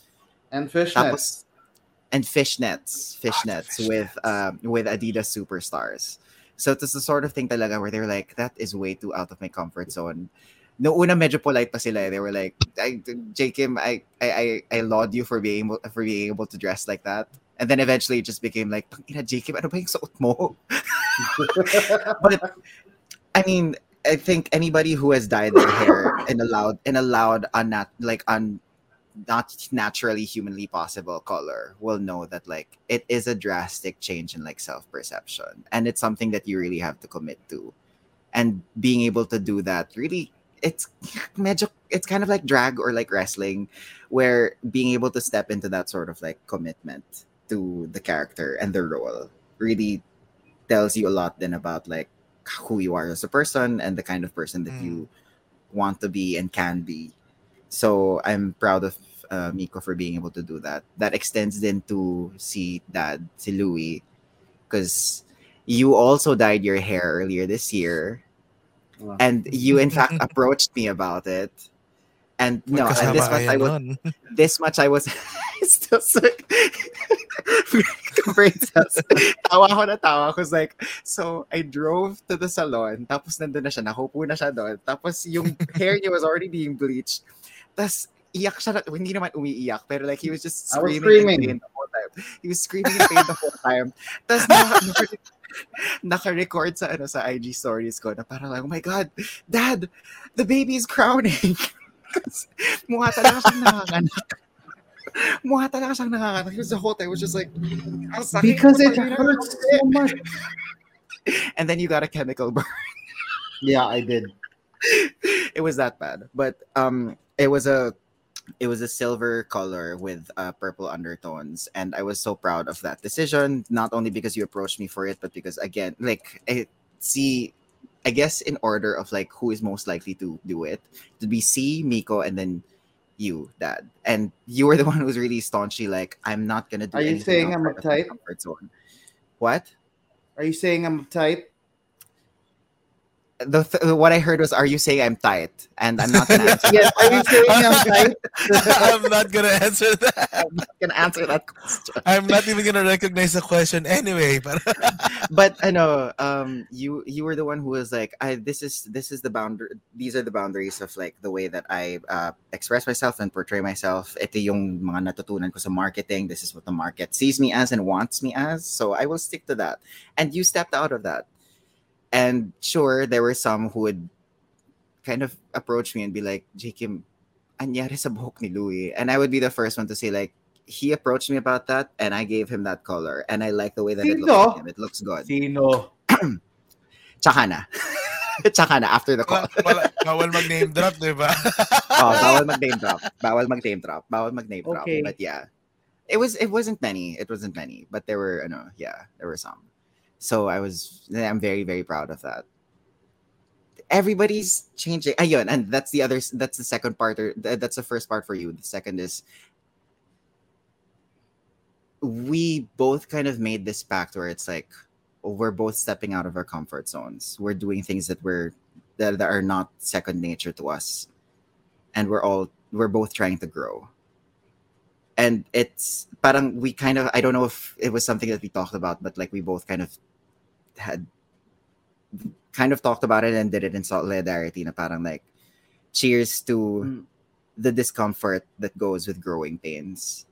And fishnets. Tapos, and fishnets, fishnets the with um, with Adidas superstars. So it's the sort of thing talaga where they're like, that is way too out of my comfort zone. No una medyo polite pa sila. eh. They were like, I, JKim, I, I, I, I laud you for being able, for being able to dress like that. And then eventually it just became like, ina JKim, ano ba yung suot mo? but I mean, I think anybody who has dyed their hair in a loud, in a loud, unnat, like un, not naturally humanly possible color will know that like it is a drastic change in like self perception, and it's something that you really have to commit to, and being able to do that really. It's medyo, it's kind of like drag or like wrestling, where being able to step into that sort of like commitment to the character and the role really tells you a lot then about like who you are as a person and the kind of person that Mm. you want to be and can be. So I'm proud of uh, Micko for being able to do that. That extends then to si dad, si Louis, because you also dyed your hair earlier this year, Wow. and you in fact approached me about it. And no, and this much I was this much I was still sick. Brain cells. tawa ko na tawa. Cause like, so I drove to the salon, tapos nandun na siya, nahupo na siya doon. Tapos yung hair niya was already being bleached. Tapos iyak siya, na- hindi naman umiiyak, pero like he was just I was screaming, screaming. in pain the whole time. He was screaming in pain the whole time. Tapos naka, naka, naka-record sa ano sa IG stories ko na parang like, oh my God, Dad, the baby is crowning. Mukha talaga siyang nanganganak. Mukha talaga siyang nanganganak. Because the whole time was just like, Because it hurts so much. And then you got a chemical burn. Yeah, I did. it was that bad. But um it was a it was a silver color with uh, purple undertones and i was so proud of that decision not only because you approached me for it but because again like I see i guess in order of like who is most likely to do it to be Cee Micko and then you dad and you were the one who was really staunchly like i'm not gonna do Are you anything saying I'm outside of my uptight? comfort zone what Are you saying I'm uptight? The th- what i heard was are you saying i'm tight? And i'm not gonna answer Yes, are you saying I'm tight? I'm not gonna answer that. i'm not gonna answer that question. I'm not even gonna recognize the question anyway. But but I know um you you were the one who was like I this is this is the boundary these are the boundaries of like the way that I uh, express myself and portray myself. Ito yung mga natutunan ko sa marketing. This is what the market sees me as and wants me as. So I will stick to that. And you stepped out of that and sure there were some who would kind of approach me and be like JKim anyari sa buhok ni Louis and I would be the first one to say like he approached me about that and I gave him that color and I like the way that it looks Sino? on him. It looks good. Sino? Tsaka na. Tsaka na after the call. wala, wala, bawal mag-name drop, di ba? oh, bawal mag-name drop. Bawal mag-name drop. Bawal mag-name drop. Okay. But yeah. It was it wasn't many. It wasn't many, but there were ano, yeah, there were some. So I was I'm very very proud of that. Everybody's changing. Ayun, and that's the other that's the second part or that's the first part for you. The second is we both kind of made this pact where it's like we're both stepping out of our comfort zones. We're doing things that we're that, that are not second nature to us. And we're all we're both trying to grow. And it's parang we kind of I don't know if it was something that we talked about, but like we both kind of had kind of talked about it and did it in solidarity na parang like cheers to Mm. the discomfort that goes with growing pains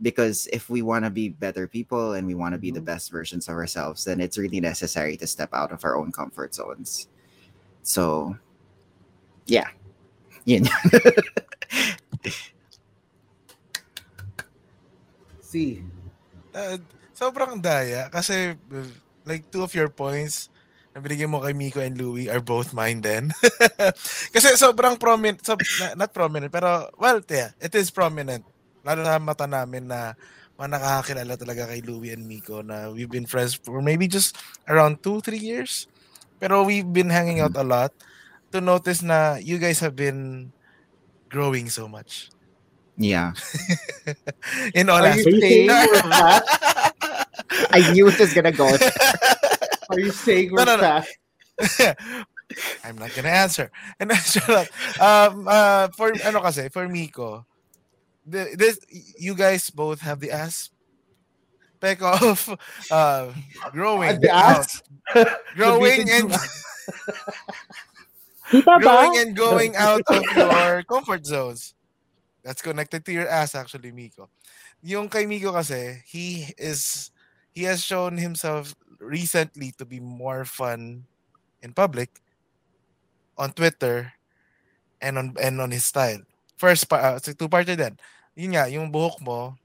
because if we want to be better people and we want to be the Mhm. best versions of ourselves then it's really necessary to step out of our own comfort zones so yeah yun See. Uh, sobrang daya kasi like two of your points na binigyan mo kay Miko and Louie are both mine then. kasi sobrang prominent, so, not prominent, pero well, yeah, it is prominent. Lalo na mata namin na mga nakakakilala talaga kay Louie and Miko na we've been friends for maybe just around two, three years. Pero we've been hanging out a lot to notice na you guys have been growing so much. Yeah In all Are you saying we're fat? i knew it was gonna go there. Are you saying we're No, no, no. I'm not gonna answer. And shut up. Um, uh, for ano kasi, for Micko, the, this you guys both have the aspect of uh, growing, The out, ass? growing The and Kita growing and going out of your comfort zones. That's connected to your ass actually, Micko. Yung kay Micko kasi, he is he has shown himself recently to be more fun in public on Twitter and on and on his style. First pa uh, two parter din. Yun nga, yung buhok mo,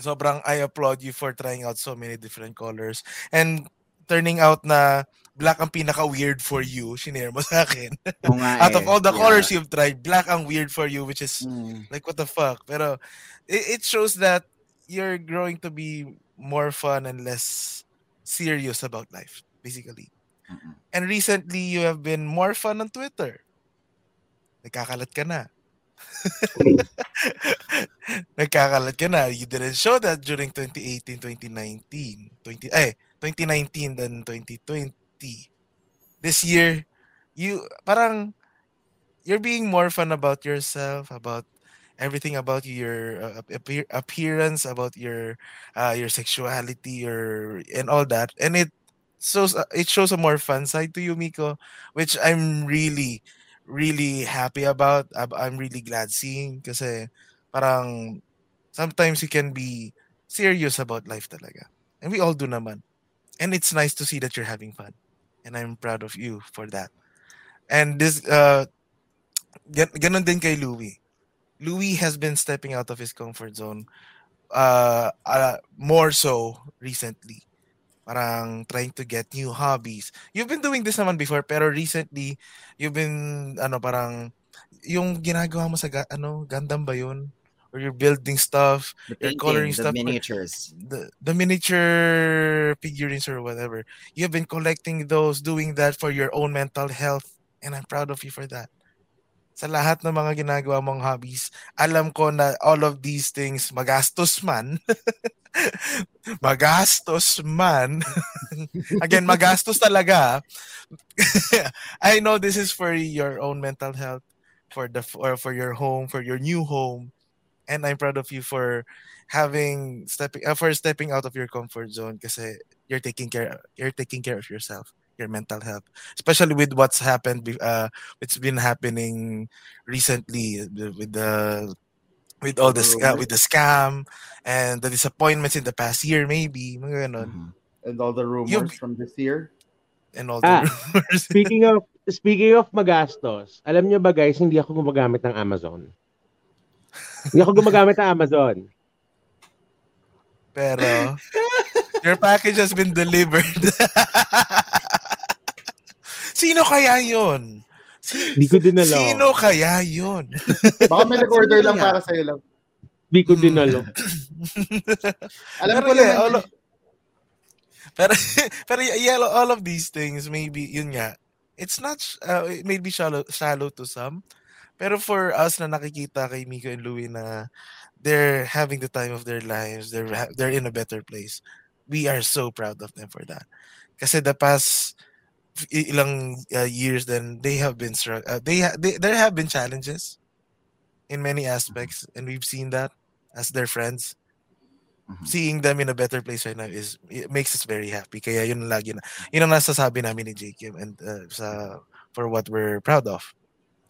sobrang I applaud you for trying out so many different colors and turning out na black ang pinaka weird for you, shinare mo sa akin. Out of eh. all the Yeah. colors you've tried, black ang weird for you, which is Mm. like what the fuck. Pero it, it shows that you're growing to be more fun and less serious about life, basically. Mm-mm. And recently, you have been more fun on Twitter. Nagkakalat ka na. Nagkakalat ka na. You didn't show that during 2018, 2019. 20, eh, 2019 then 2020. This year, you, parang, you're being more fun about yourself, about everything about your uh, appear- appearance, about your uh, your sexuality, your and all that, and it shows uh, it shows a more fun side to you, Micko, which I'm really really happy about. I'm, really glad seeing kasi parang sometimes you can be serious about life talaga. And we all do naman. And it's nice to see that you're having fun. And I'm proud of you for that. And this uh gan- ganon din kay Louie. Louis has been stepping out of his comfort zone uh, uh more so recently. Parang trying to get new hobbies. You've been doing this naman before pero recently you've been ano parang yung ginagawa mo sa ano Gundam ba yun? Or you're building stuff, The You're coloring the stuff- miniatures. the the miniature figurines or whatever. You've been collecting those, doing that for your own mental health, and I'm proud of you for that. Sa lahat ng mga ginagawa mong hobbies, alam ko na all of these things magastos man. magastos man. Again, magastos talaga. I know this is for your own mental health, for the or for your home, for your new home, and I'm proud of you for having stepping uh, for stepping out of your comfort zone kasi you're taking care you're taking care of yourself your mental health especially with what's happened be- uh it's been happening recently with the with all the uh, with the scam and the disappointments in the past year maybe mga ganon, Mhm. And all the rumors You- from this year. and all the Ah, rumors. Speaking of speaking of magastos, alam niyo ba guys, hindi ako gumagamit ng Amazon. Hindi ako gumagamit ng Amazon. pero your package has been delivered sino kaya yun Si- Hindi ko din alam. Sino kaya yun? Baka may nag-order lang para sa'yo lang. Hindi ko din Hmm. alam. Alam Pero ko yeah, lang. all of- pero pero yeah, all of these things maybe yun nga. It's not uh, it may be shallow, shallow to some. Pero for us na nakikita kay Micko and Louis na they're having the time of their lives, they're they're in a better place. We are so proud of them for that. Kasi the past ilang uh, years then they have been strugg- uh, they, ha- they there have been challenges in many aspects and we've seen that as their friends Mhm. seeing them in a better place right now is it makes us very happy. Kaya yun lagi na yun ang nasasabi namin ni JKim and uh, sa for what we're proud of.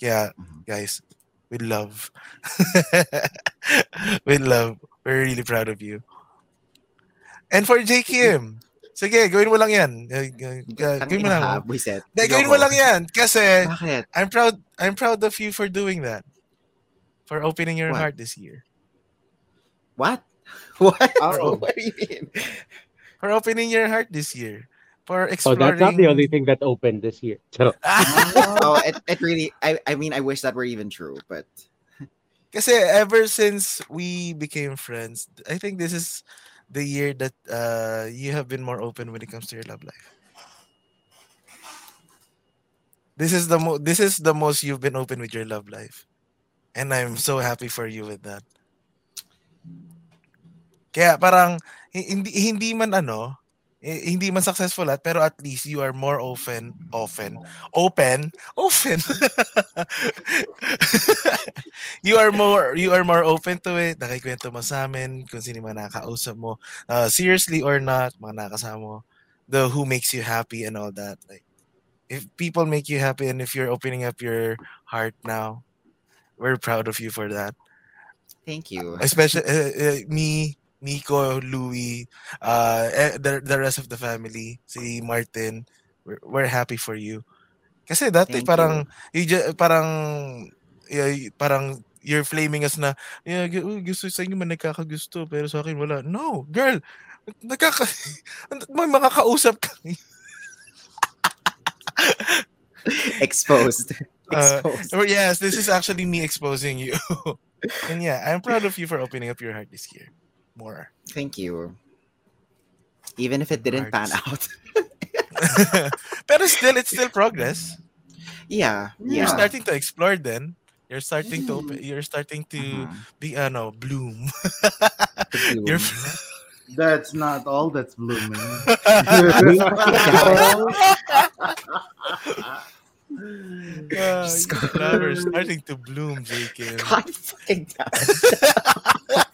Kaya Mhm. guys, we love. we love. We're really proud of you. And for JKim, sige, gawin mo lang yan. Uh, uh, uh, gawin mo lang. Hindi, gawin mo lang yan. Kasi Bakit? I'm proud I'm proud of you for doing that. For opening your What? heart this year. What? What? Oh. what do you mean? For opening your heart this year. For Oh, that's not the only thing that opened this year. So, oh, it, it really. I, I mean, I wish that were even true, but Kasi ever since we became friends, I think this is the year that uh, you have been more open when it comes to your love life. This is the mo- this is the most you've been open with your love life. And I'm so happy for you with that. Kaya parang hi- hindi hindi man ano, eh, hindi man successful at pero at least you are more open open open open. You are more you are more open to it. Nakikwento mo sa amin kung sino man nakakausap mo. Uh, seriously or not mga nakasama mo the who makes you happy and all that. Like if people make you happy and if you're opening up your heart now we're proud of you for that. Thank you. especially uh, uh, me Micko, Louis, uh, eh, the, the rest of the family, si Martin, we're, we're happy for you. Kasi dati Thank parang you. ju- parang yeah, parang you're flaming us na yeah, gu- gusto sa inyo man nagkakagusto pero sa akin wala. No, girl. Nagkaka may mga kausap ka. Exposed. Uh, Exposed. Or yes, this is actually me exposing you. and yeah, I'm proud of you for opening up your heart this year. More. Thank you. Even if it didn't pan Hearts. out. Pero still, it's still progress. yeah. You're starting to explore then. You're starting to open, you're starting to Mhm. be ano, bloom. The You're. That's not all that's blooming. Just your go- flower is starting to bloom, JK. God fucking damn.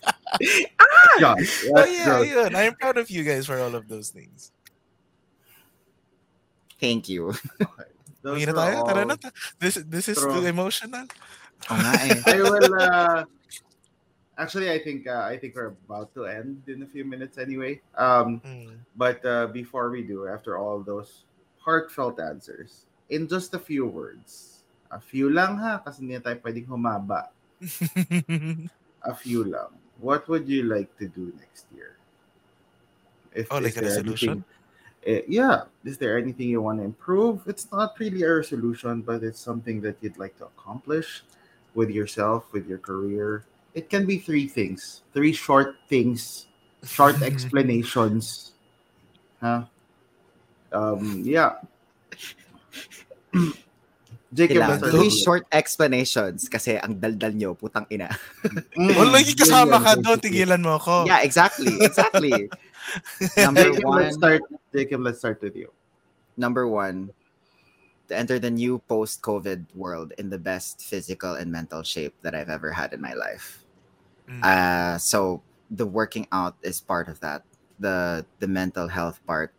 Yeah, Oh, that's yeah, gross. I'm proud of you guys for all of those things. Thank you. Those Uwi na are? Tara all- na. This, this is True. too emotional. Oo nga eh. I will. Uh, actually, I think uh, I think we're about to end in a few minutes anyway. Um, Mm. but uh, before we do, after all those heartfelt answers, in just a few words, a few lang ha, kasi hindi na tayo pwedeng humaba. A few lang. What would you like to do next year? If Oh, like a resolution? anything- eh, yeah. Is there anything you want to improve? It's not really a resolution, but it's something that you'd like to accomplish with yourself, with your career. It can be three things, three short things, short explanations. Huh? Um, yeah. Jacob, Kailangan. let's start Three with you. short explanations kasi ang daldal nyo, putang ina. Mm, Wala, lagi kasama ka ganyan, doon. basically. Tigilan mo ako. Yeah, exactly. Exactly. Number Jacob, one. let's start. Jacob, let's start with you. number one, to enter the new post COVID world in the best physical and mental shape that I've ever had in my life. Mm. Uh, so the working out is part of that. The the mental health part,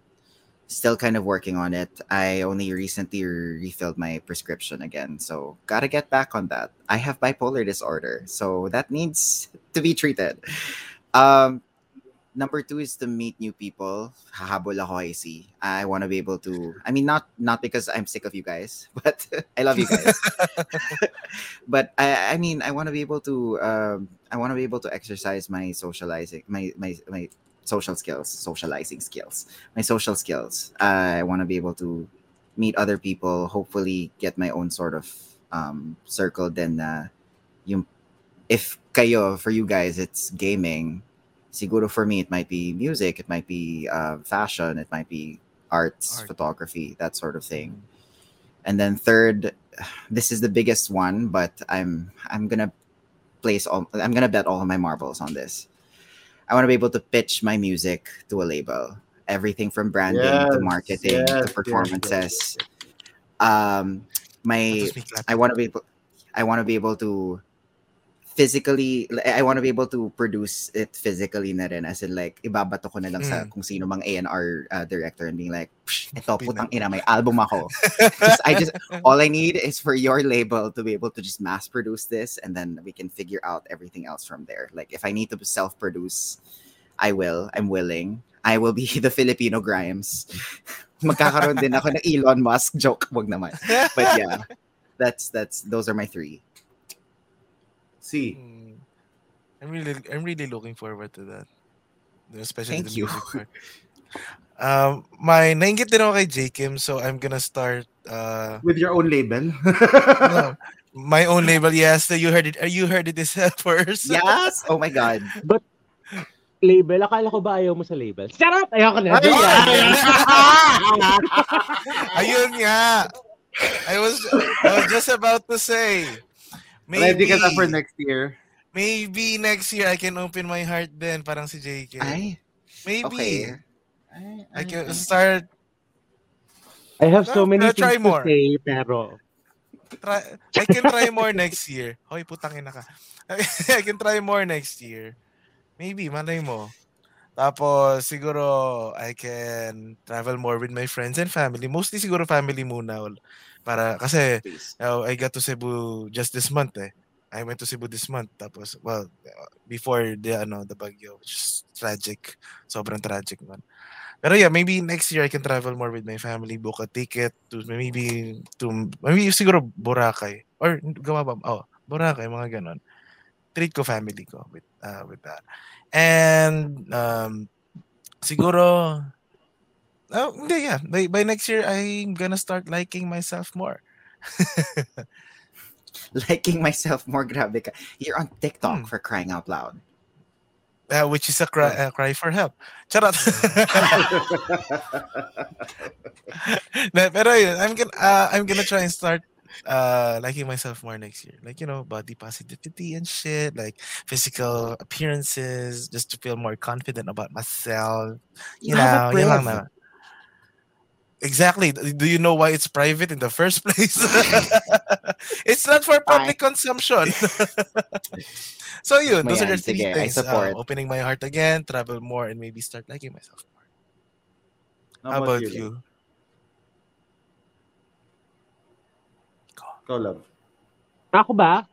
still kind of working on it. I only recently refilled my prescription again, so gotta get back on that. I have bipolar disorder, so that needs to be treated. Um, number two is to meet new people. Hahabol ako. I want to be able to. I mean, not not because I'm sick of you guys, but I love you guys. but I, I mean, I want to be able to. Um, I want to be able to exercise my socializing, my my my social skills, socializing skills, my social skills. I want to be able to meet other people. Hopefully, get my own sort of um, circle. Then, uh, yung if kayo for you guys, it's gaming siguro for me it might be music it might be uh, fashion it might be arts Art. photography that sort of thing and then third this is the biggest one but i'm i'm gonna place all i'm gonna bet all of my marbles on this i want to be able to pitch my music to a label. Everything from branding to marketing yes, to yes, performances. yes, um my Tapos may clap. I want to be able I want to be able to physically I want to be able to produce it physically na rin as in like ibabato ko na lang sa Mm. kung sino mang A&R uh, director and being like "Psh, ito putang ina may album ako. I just all I need is for your label to be able to just mass produce this and then we can figure out everything else from there. Like if I need to self produce I will I'm willing. I will be the Filipino Grimes. Magkakaroon din ako ng Elon Musk. Joke wag naman. But yeah that's that's those are my three See, Mm. I'm really I'm really looking forward to that. Especially Thank the you. music part. Um, my nainggit din ako kay J. Kim, so I'm gonna start uh with your own label. no, my own label. Yes, you heard it. uh, You heard it this first. yes oh my god Label, akala ko ba ayaw mo sa label? Charot! Ayoko na. Ay! Ayun nga. I was I was just about to say. Ready Maybe, ka na for next year. maybe next year I can open my heart then parang si JK. ay Maybe. okay I can start I have so many I'll things try to more. say, pero try I can try more next year. Hoy, putang ina ka. I can try more next year. Maybe, malay mo. Tapos, siguro, I can travel more with my friends and family. Mostly siguro family muna. Para, kasi, uh, I got to Cebu just this month eh. I went to Cebu this month. Tapos, well, before the, ano, the bagyo, which is tragic. Sobrang tragic man. Pero yeah, maybe next year I can travel more with my family, book a ticket to maybe to maybe siguro Boracay or gawa ba? Oh, Boracay mga ganon. Treat ko family ko with uh, with that. And um siguro Oh, yeah. By, by next year, I'm gonna start liking myself more. liking myself more grabe ka you're on TikTok Hmm. for crying out loud Uh, which is a cry, a cry for help. Charot. Pero yun, I'm gonna, uh, I'm gonna try and start uh, liking myself more next year. Like, you know, body positivity and shit, like physical appearances, just to feel more confident about myself. You, You have a yun lang priv. na. Exactly. Do you know why it's private in the first place? it's not for public consumption. so yun, those are the Mayan, three sige, I things. Uh, opening my heart again, travel more, and maybe start liking myself more. How, about, you? Go, love. ako ba?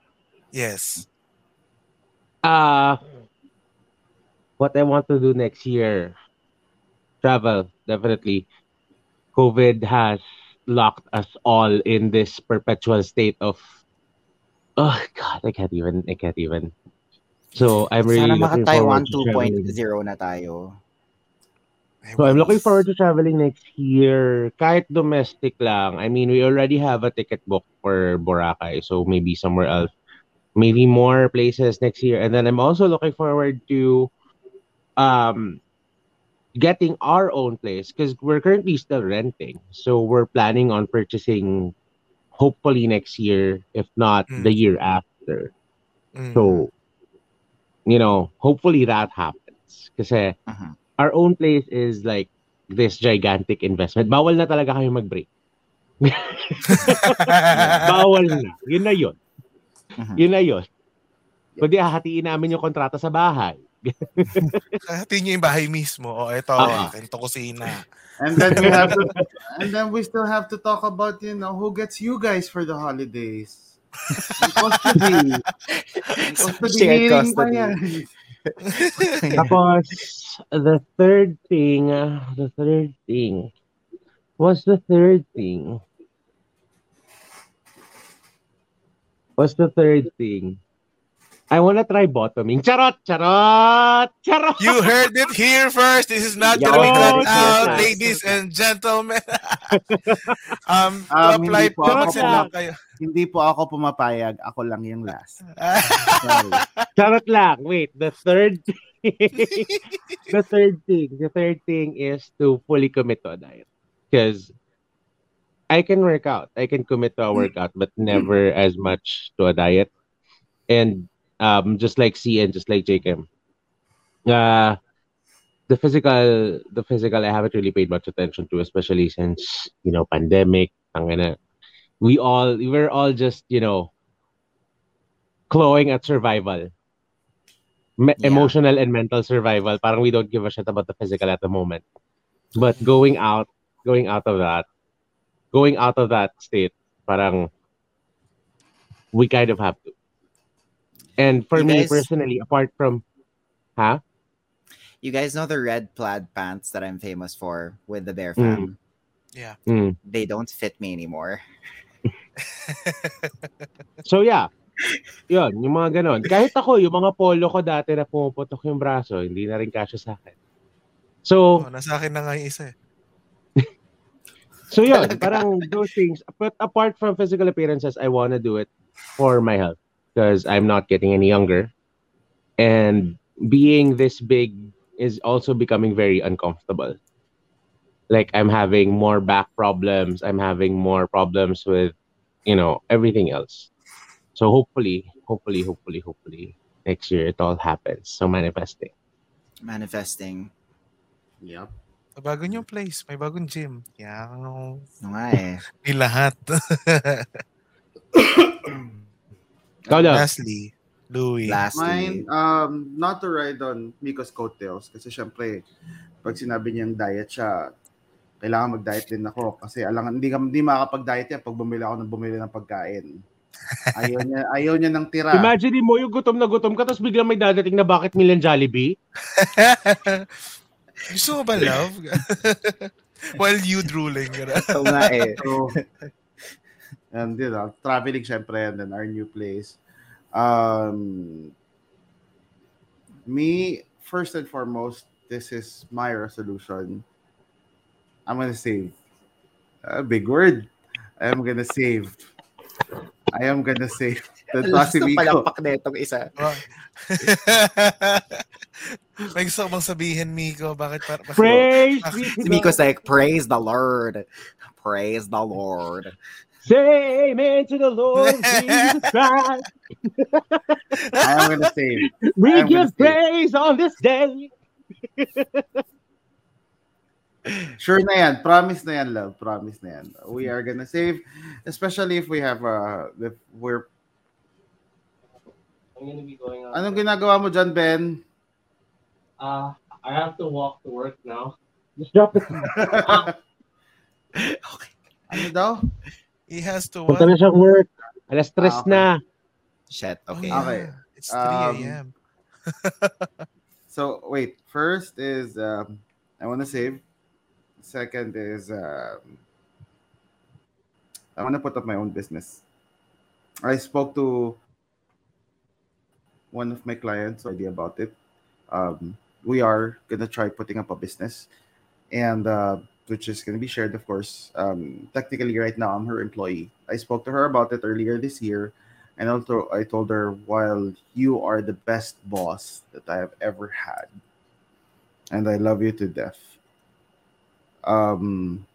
Yes. Uh, what I want to do next year, travel, definitely. COVID has locked us all in this perpetual state of, oh God, I can't even, I can't even. So I'm really Sana looking forward to traveling. 2.0 na tayo. So I'm looking forward to traveling next year. Kahit domestic lang. I mean, we already have a ticket book for Boracay. So maybe somewhere else. Maybe more places next year. And then I'm also looking forward to um getting our own place because we're currently still renting. So we're planning on purchasing hopefully next year, if not Mm. the year after. Mm. So, you know, hopefully that happens. Kasi Mhm. our own place is like this gigantic investment. Bawal na talaga kayo mag-break. Bawal na. Yun na yun. Mhm. Yun na yun. Kundi hahatiin namin yung kontrata sa bahay. Hati niyo yung bahay mismo. O, eto, Ah. akin to kusina. And then we have to, and then we still have to talk about you know who gets you guys for the holidays. Custody. Yung custody Shared hearing pa custody. yan. Tapos, the third thing, uh, the third thing, what's the third thing? What's the third thing? I wanna try bottoming. Charot! Charot! Charot! You heard it here first. This is not Yeah, gonna be cut here out, ladies and gentlemen. um, Um, apply hindi po mag-send lang kayo. Hindi po ako pumapayag. Ako lang yung last. Sorry. Charot lang. Wait, the third the third thing, the third thing is to fully commit to a diet. Because I can work out. I can commit to a workout, but never as much to a diet. And um just like Cee and just like Jacob. Uh the physical the physical I haven't really paid much attention to, especially since, you know, pandemic. Tangina. We all we were all just, you know, clawing at survival. Me- Yeah. Emotional and mental survival. Parang we don't give a shit about the physical at the moment. But going out, going out of that, going out of that state, parang we kind of have to. And for You me guys- personally, apart from, huh? You guys know the red plaid pants that I'm famous for with the bear Mm. Yeah. Mm. They don't fit me anymore. So yeah, yun, yung mga ganon. Kahit ako, yung mga polo ko dati na pumuputok yung braso, hindi na rin kasya sa akin. So, oh, nasa akin na nga yung isa eh. So yun, parang those things. But apart from physical appearances, I want to do it for my health because I'm not getting any younger. And being this big is also becoming very uncomfortable. Like I'm having more back problems. I'm having more problems with, you know, everything else. So hopefully, hopefully, hopefully, hopefully next year it all happens. So manifesting. Manifesting. Yep. Sa bago niyong place, may bagong gym. Yeah. Oo nga eh. May lahat. Ikaw lang. Lastly, Louis. Lastly. Mine, um, not to ride on Miko's coattails kasi syempre, pag sinabi niyang diet siya, kailangan mag-diet din ako kasi alang hindi ka hindi makakapag-diet yan pag bumili ako ng bumili ng pagkain. Ayaw niya, ayaw niya ng tira. Imagine mo yung gutom na gutom ka tapos biglang may dadating na bakit Milan Jollibee? Gusto mo ba love? While you drooling. Oo nga eh. So, and you know, traveling syempre and then our new place. Um, me, first and foremost, this is my resolution. I'm gonna save. A big word. I am gonna save. I am gonna save. The Last si na Micko. palakpak na itong isa. May gusto ko bang sabihin, Micko? Bakit para, kasi- Praise be to Si Micko's God. like, praise the Lord. Praise the Lord. Say amen to the Lord Jesus Christ. I am gonna save. We I'm give say- praise on this day. Sure na yan. Promise na yan, love. Promise na yan. We are gonna save, especially if we have uh, if we're I'm gonna be going out. Anong ginagawa mo dyan, Ben? Uh, I have to walk to work now. Just drop it. Okay. Ano daw? He has to what? Punta na siyang work. Alas stress Ah, okay. na. Shit. Oh, Okay. yeah. Okay. It's 3 Um, a.m. So, wait. First is, um, I want to save. Second is, um, I want to put up my own business. I spoke to one of my clients already about it. Um, we are going to try putting up a business. And uh, which is going to be shared, of course. Um, technically, right now, I'm her employee. I spoke to her about it earlier this year, and also I told her, while you are the best boss that I have ever had, and I love you to death. Um,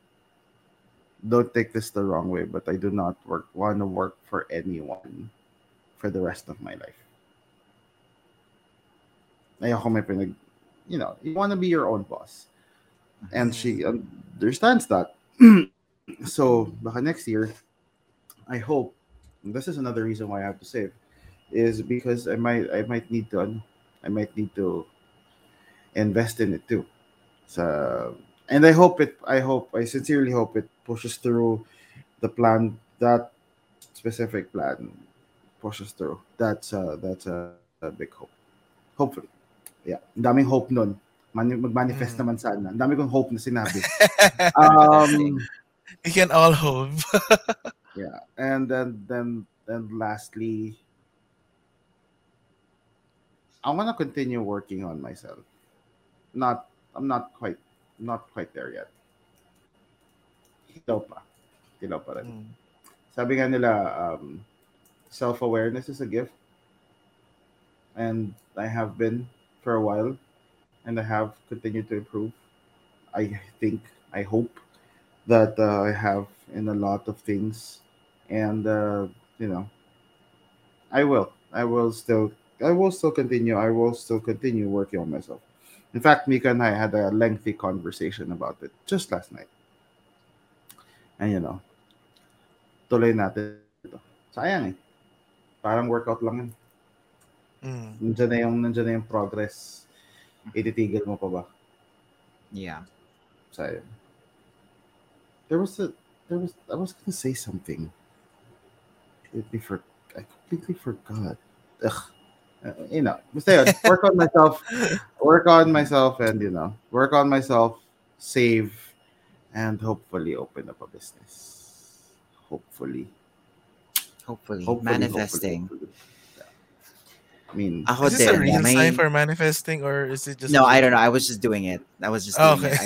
don't take this the wrong way, but I do not work want to work for anyone for the rest of my life. You know, you want to be your own boss and she understands that. so, baka next year, I hope. this is another reason why I have to save, is because I might I might need to I might need to invest in it too. So, and I hope it. I hope I sincerely hope it pushes through the plan that specific plan pushes through. That's uh that's a, a big hope. Hopefully, yeah. Daming hope nun. Man- mag-manifest Mm. naman sana. Ang dami kong hope na sinabi. um, We can all hope. yeah and then then then lastly i want to continue working on myself not i'm not quite not quite there yet Hilaw pa. Hilaw pa rin. Mm. Sabi nga nila, um, self-awareness is a gift. And I have been for a while. And I have continued to improve. I think, I hope that uh, I have in a lot of things. And, uh, you know, I will. I will still, I will still continue. I will still continue working on myself. In fact, Micko and I had a lengthy conversation about it just last night. And, you know, tuloy natin ito. Sayang eh. Parang workout lang yun. Mm. Nandiyan na yung, nandiyan na yung progress. Ititigil mo pa ba? Yeah. Sayang. There was a, there was, I was gonna say something. Completely for, I completely forgot. Ugh. Uh, you know, basta yun, work on myself, work on myself, and you know, work on myself, save, and hopefully open up a business. Hopefully, Hopefully. hopefully Manifesting. hopefully, hopefully. Yeah. I mean, Ako Is this a real may- sign for manifesting or is it just no, I don't know. I was just doing it. I was just doing Okay. it.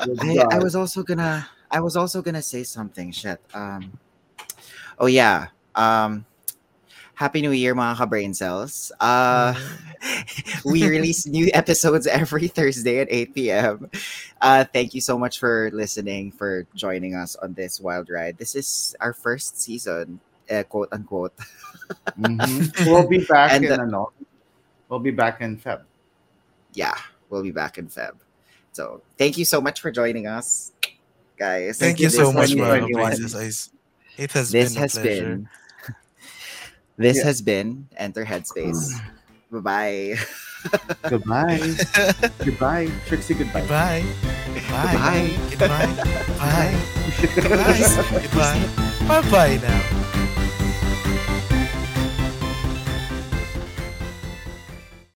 I don't know. I, I was also gonna I was also gonna say something. Shit. Um oh yeah. Um Happy New Year mga ka-brain cells. Uh we release new episodes every Thursday at 8 p.m. Uh thank you so much for listening, for joining us on this wild ride. This is our first season, uh, quote unquote. Mhm. We'll be back And, in uh, ano, We'll be back in Feb. Yeah, we'll be back in Feb. So thank you so much for joining us, guys. Thank you This so much, been- mga 2021. Princess Eyes. It has this been a has pleasure. been this Yeah. has been enter headspace bye bye Goodbye. goodbye. Trixie, goodbye. Goodbye. Bye. Goodbye. Goodbye. Bye. Guys, goodbye. Bye bye now.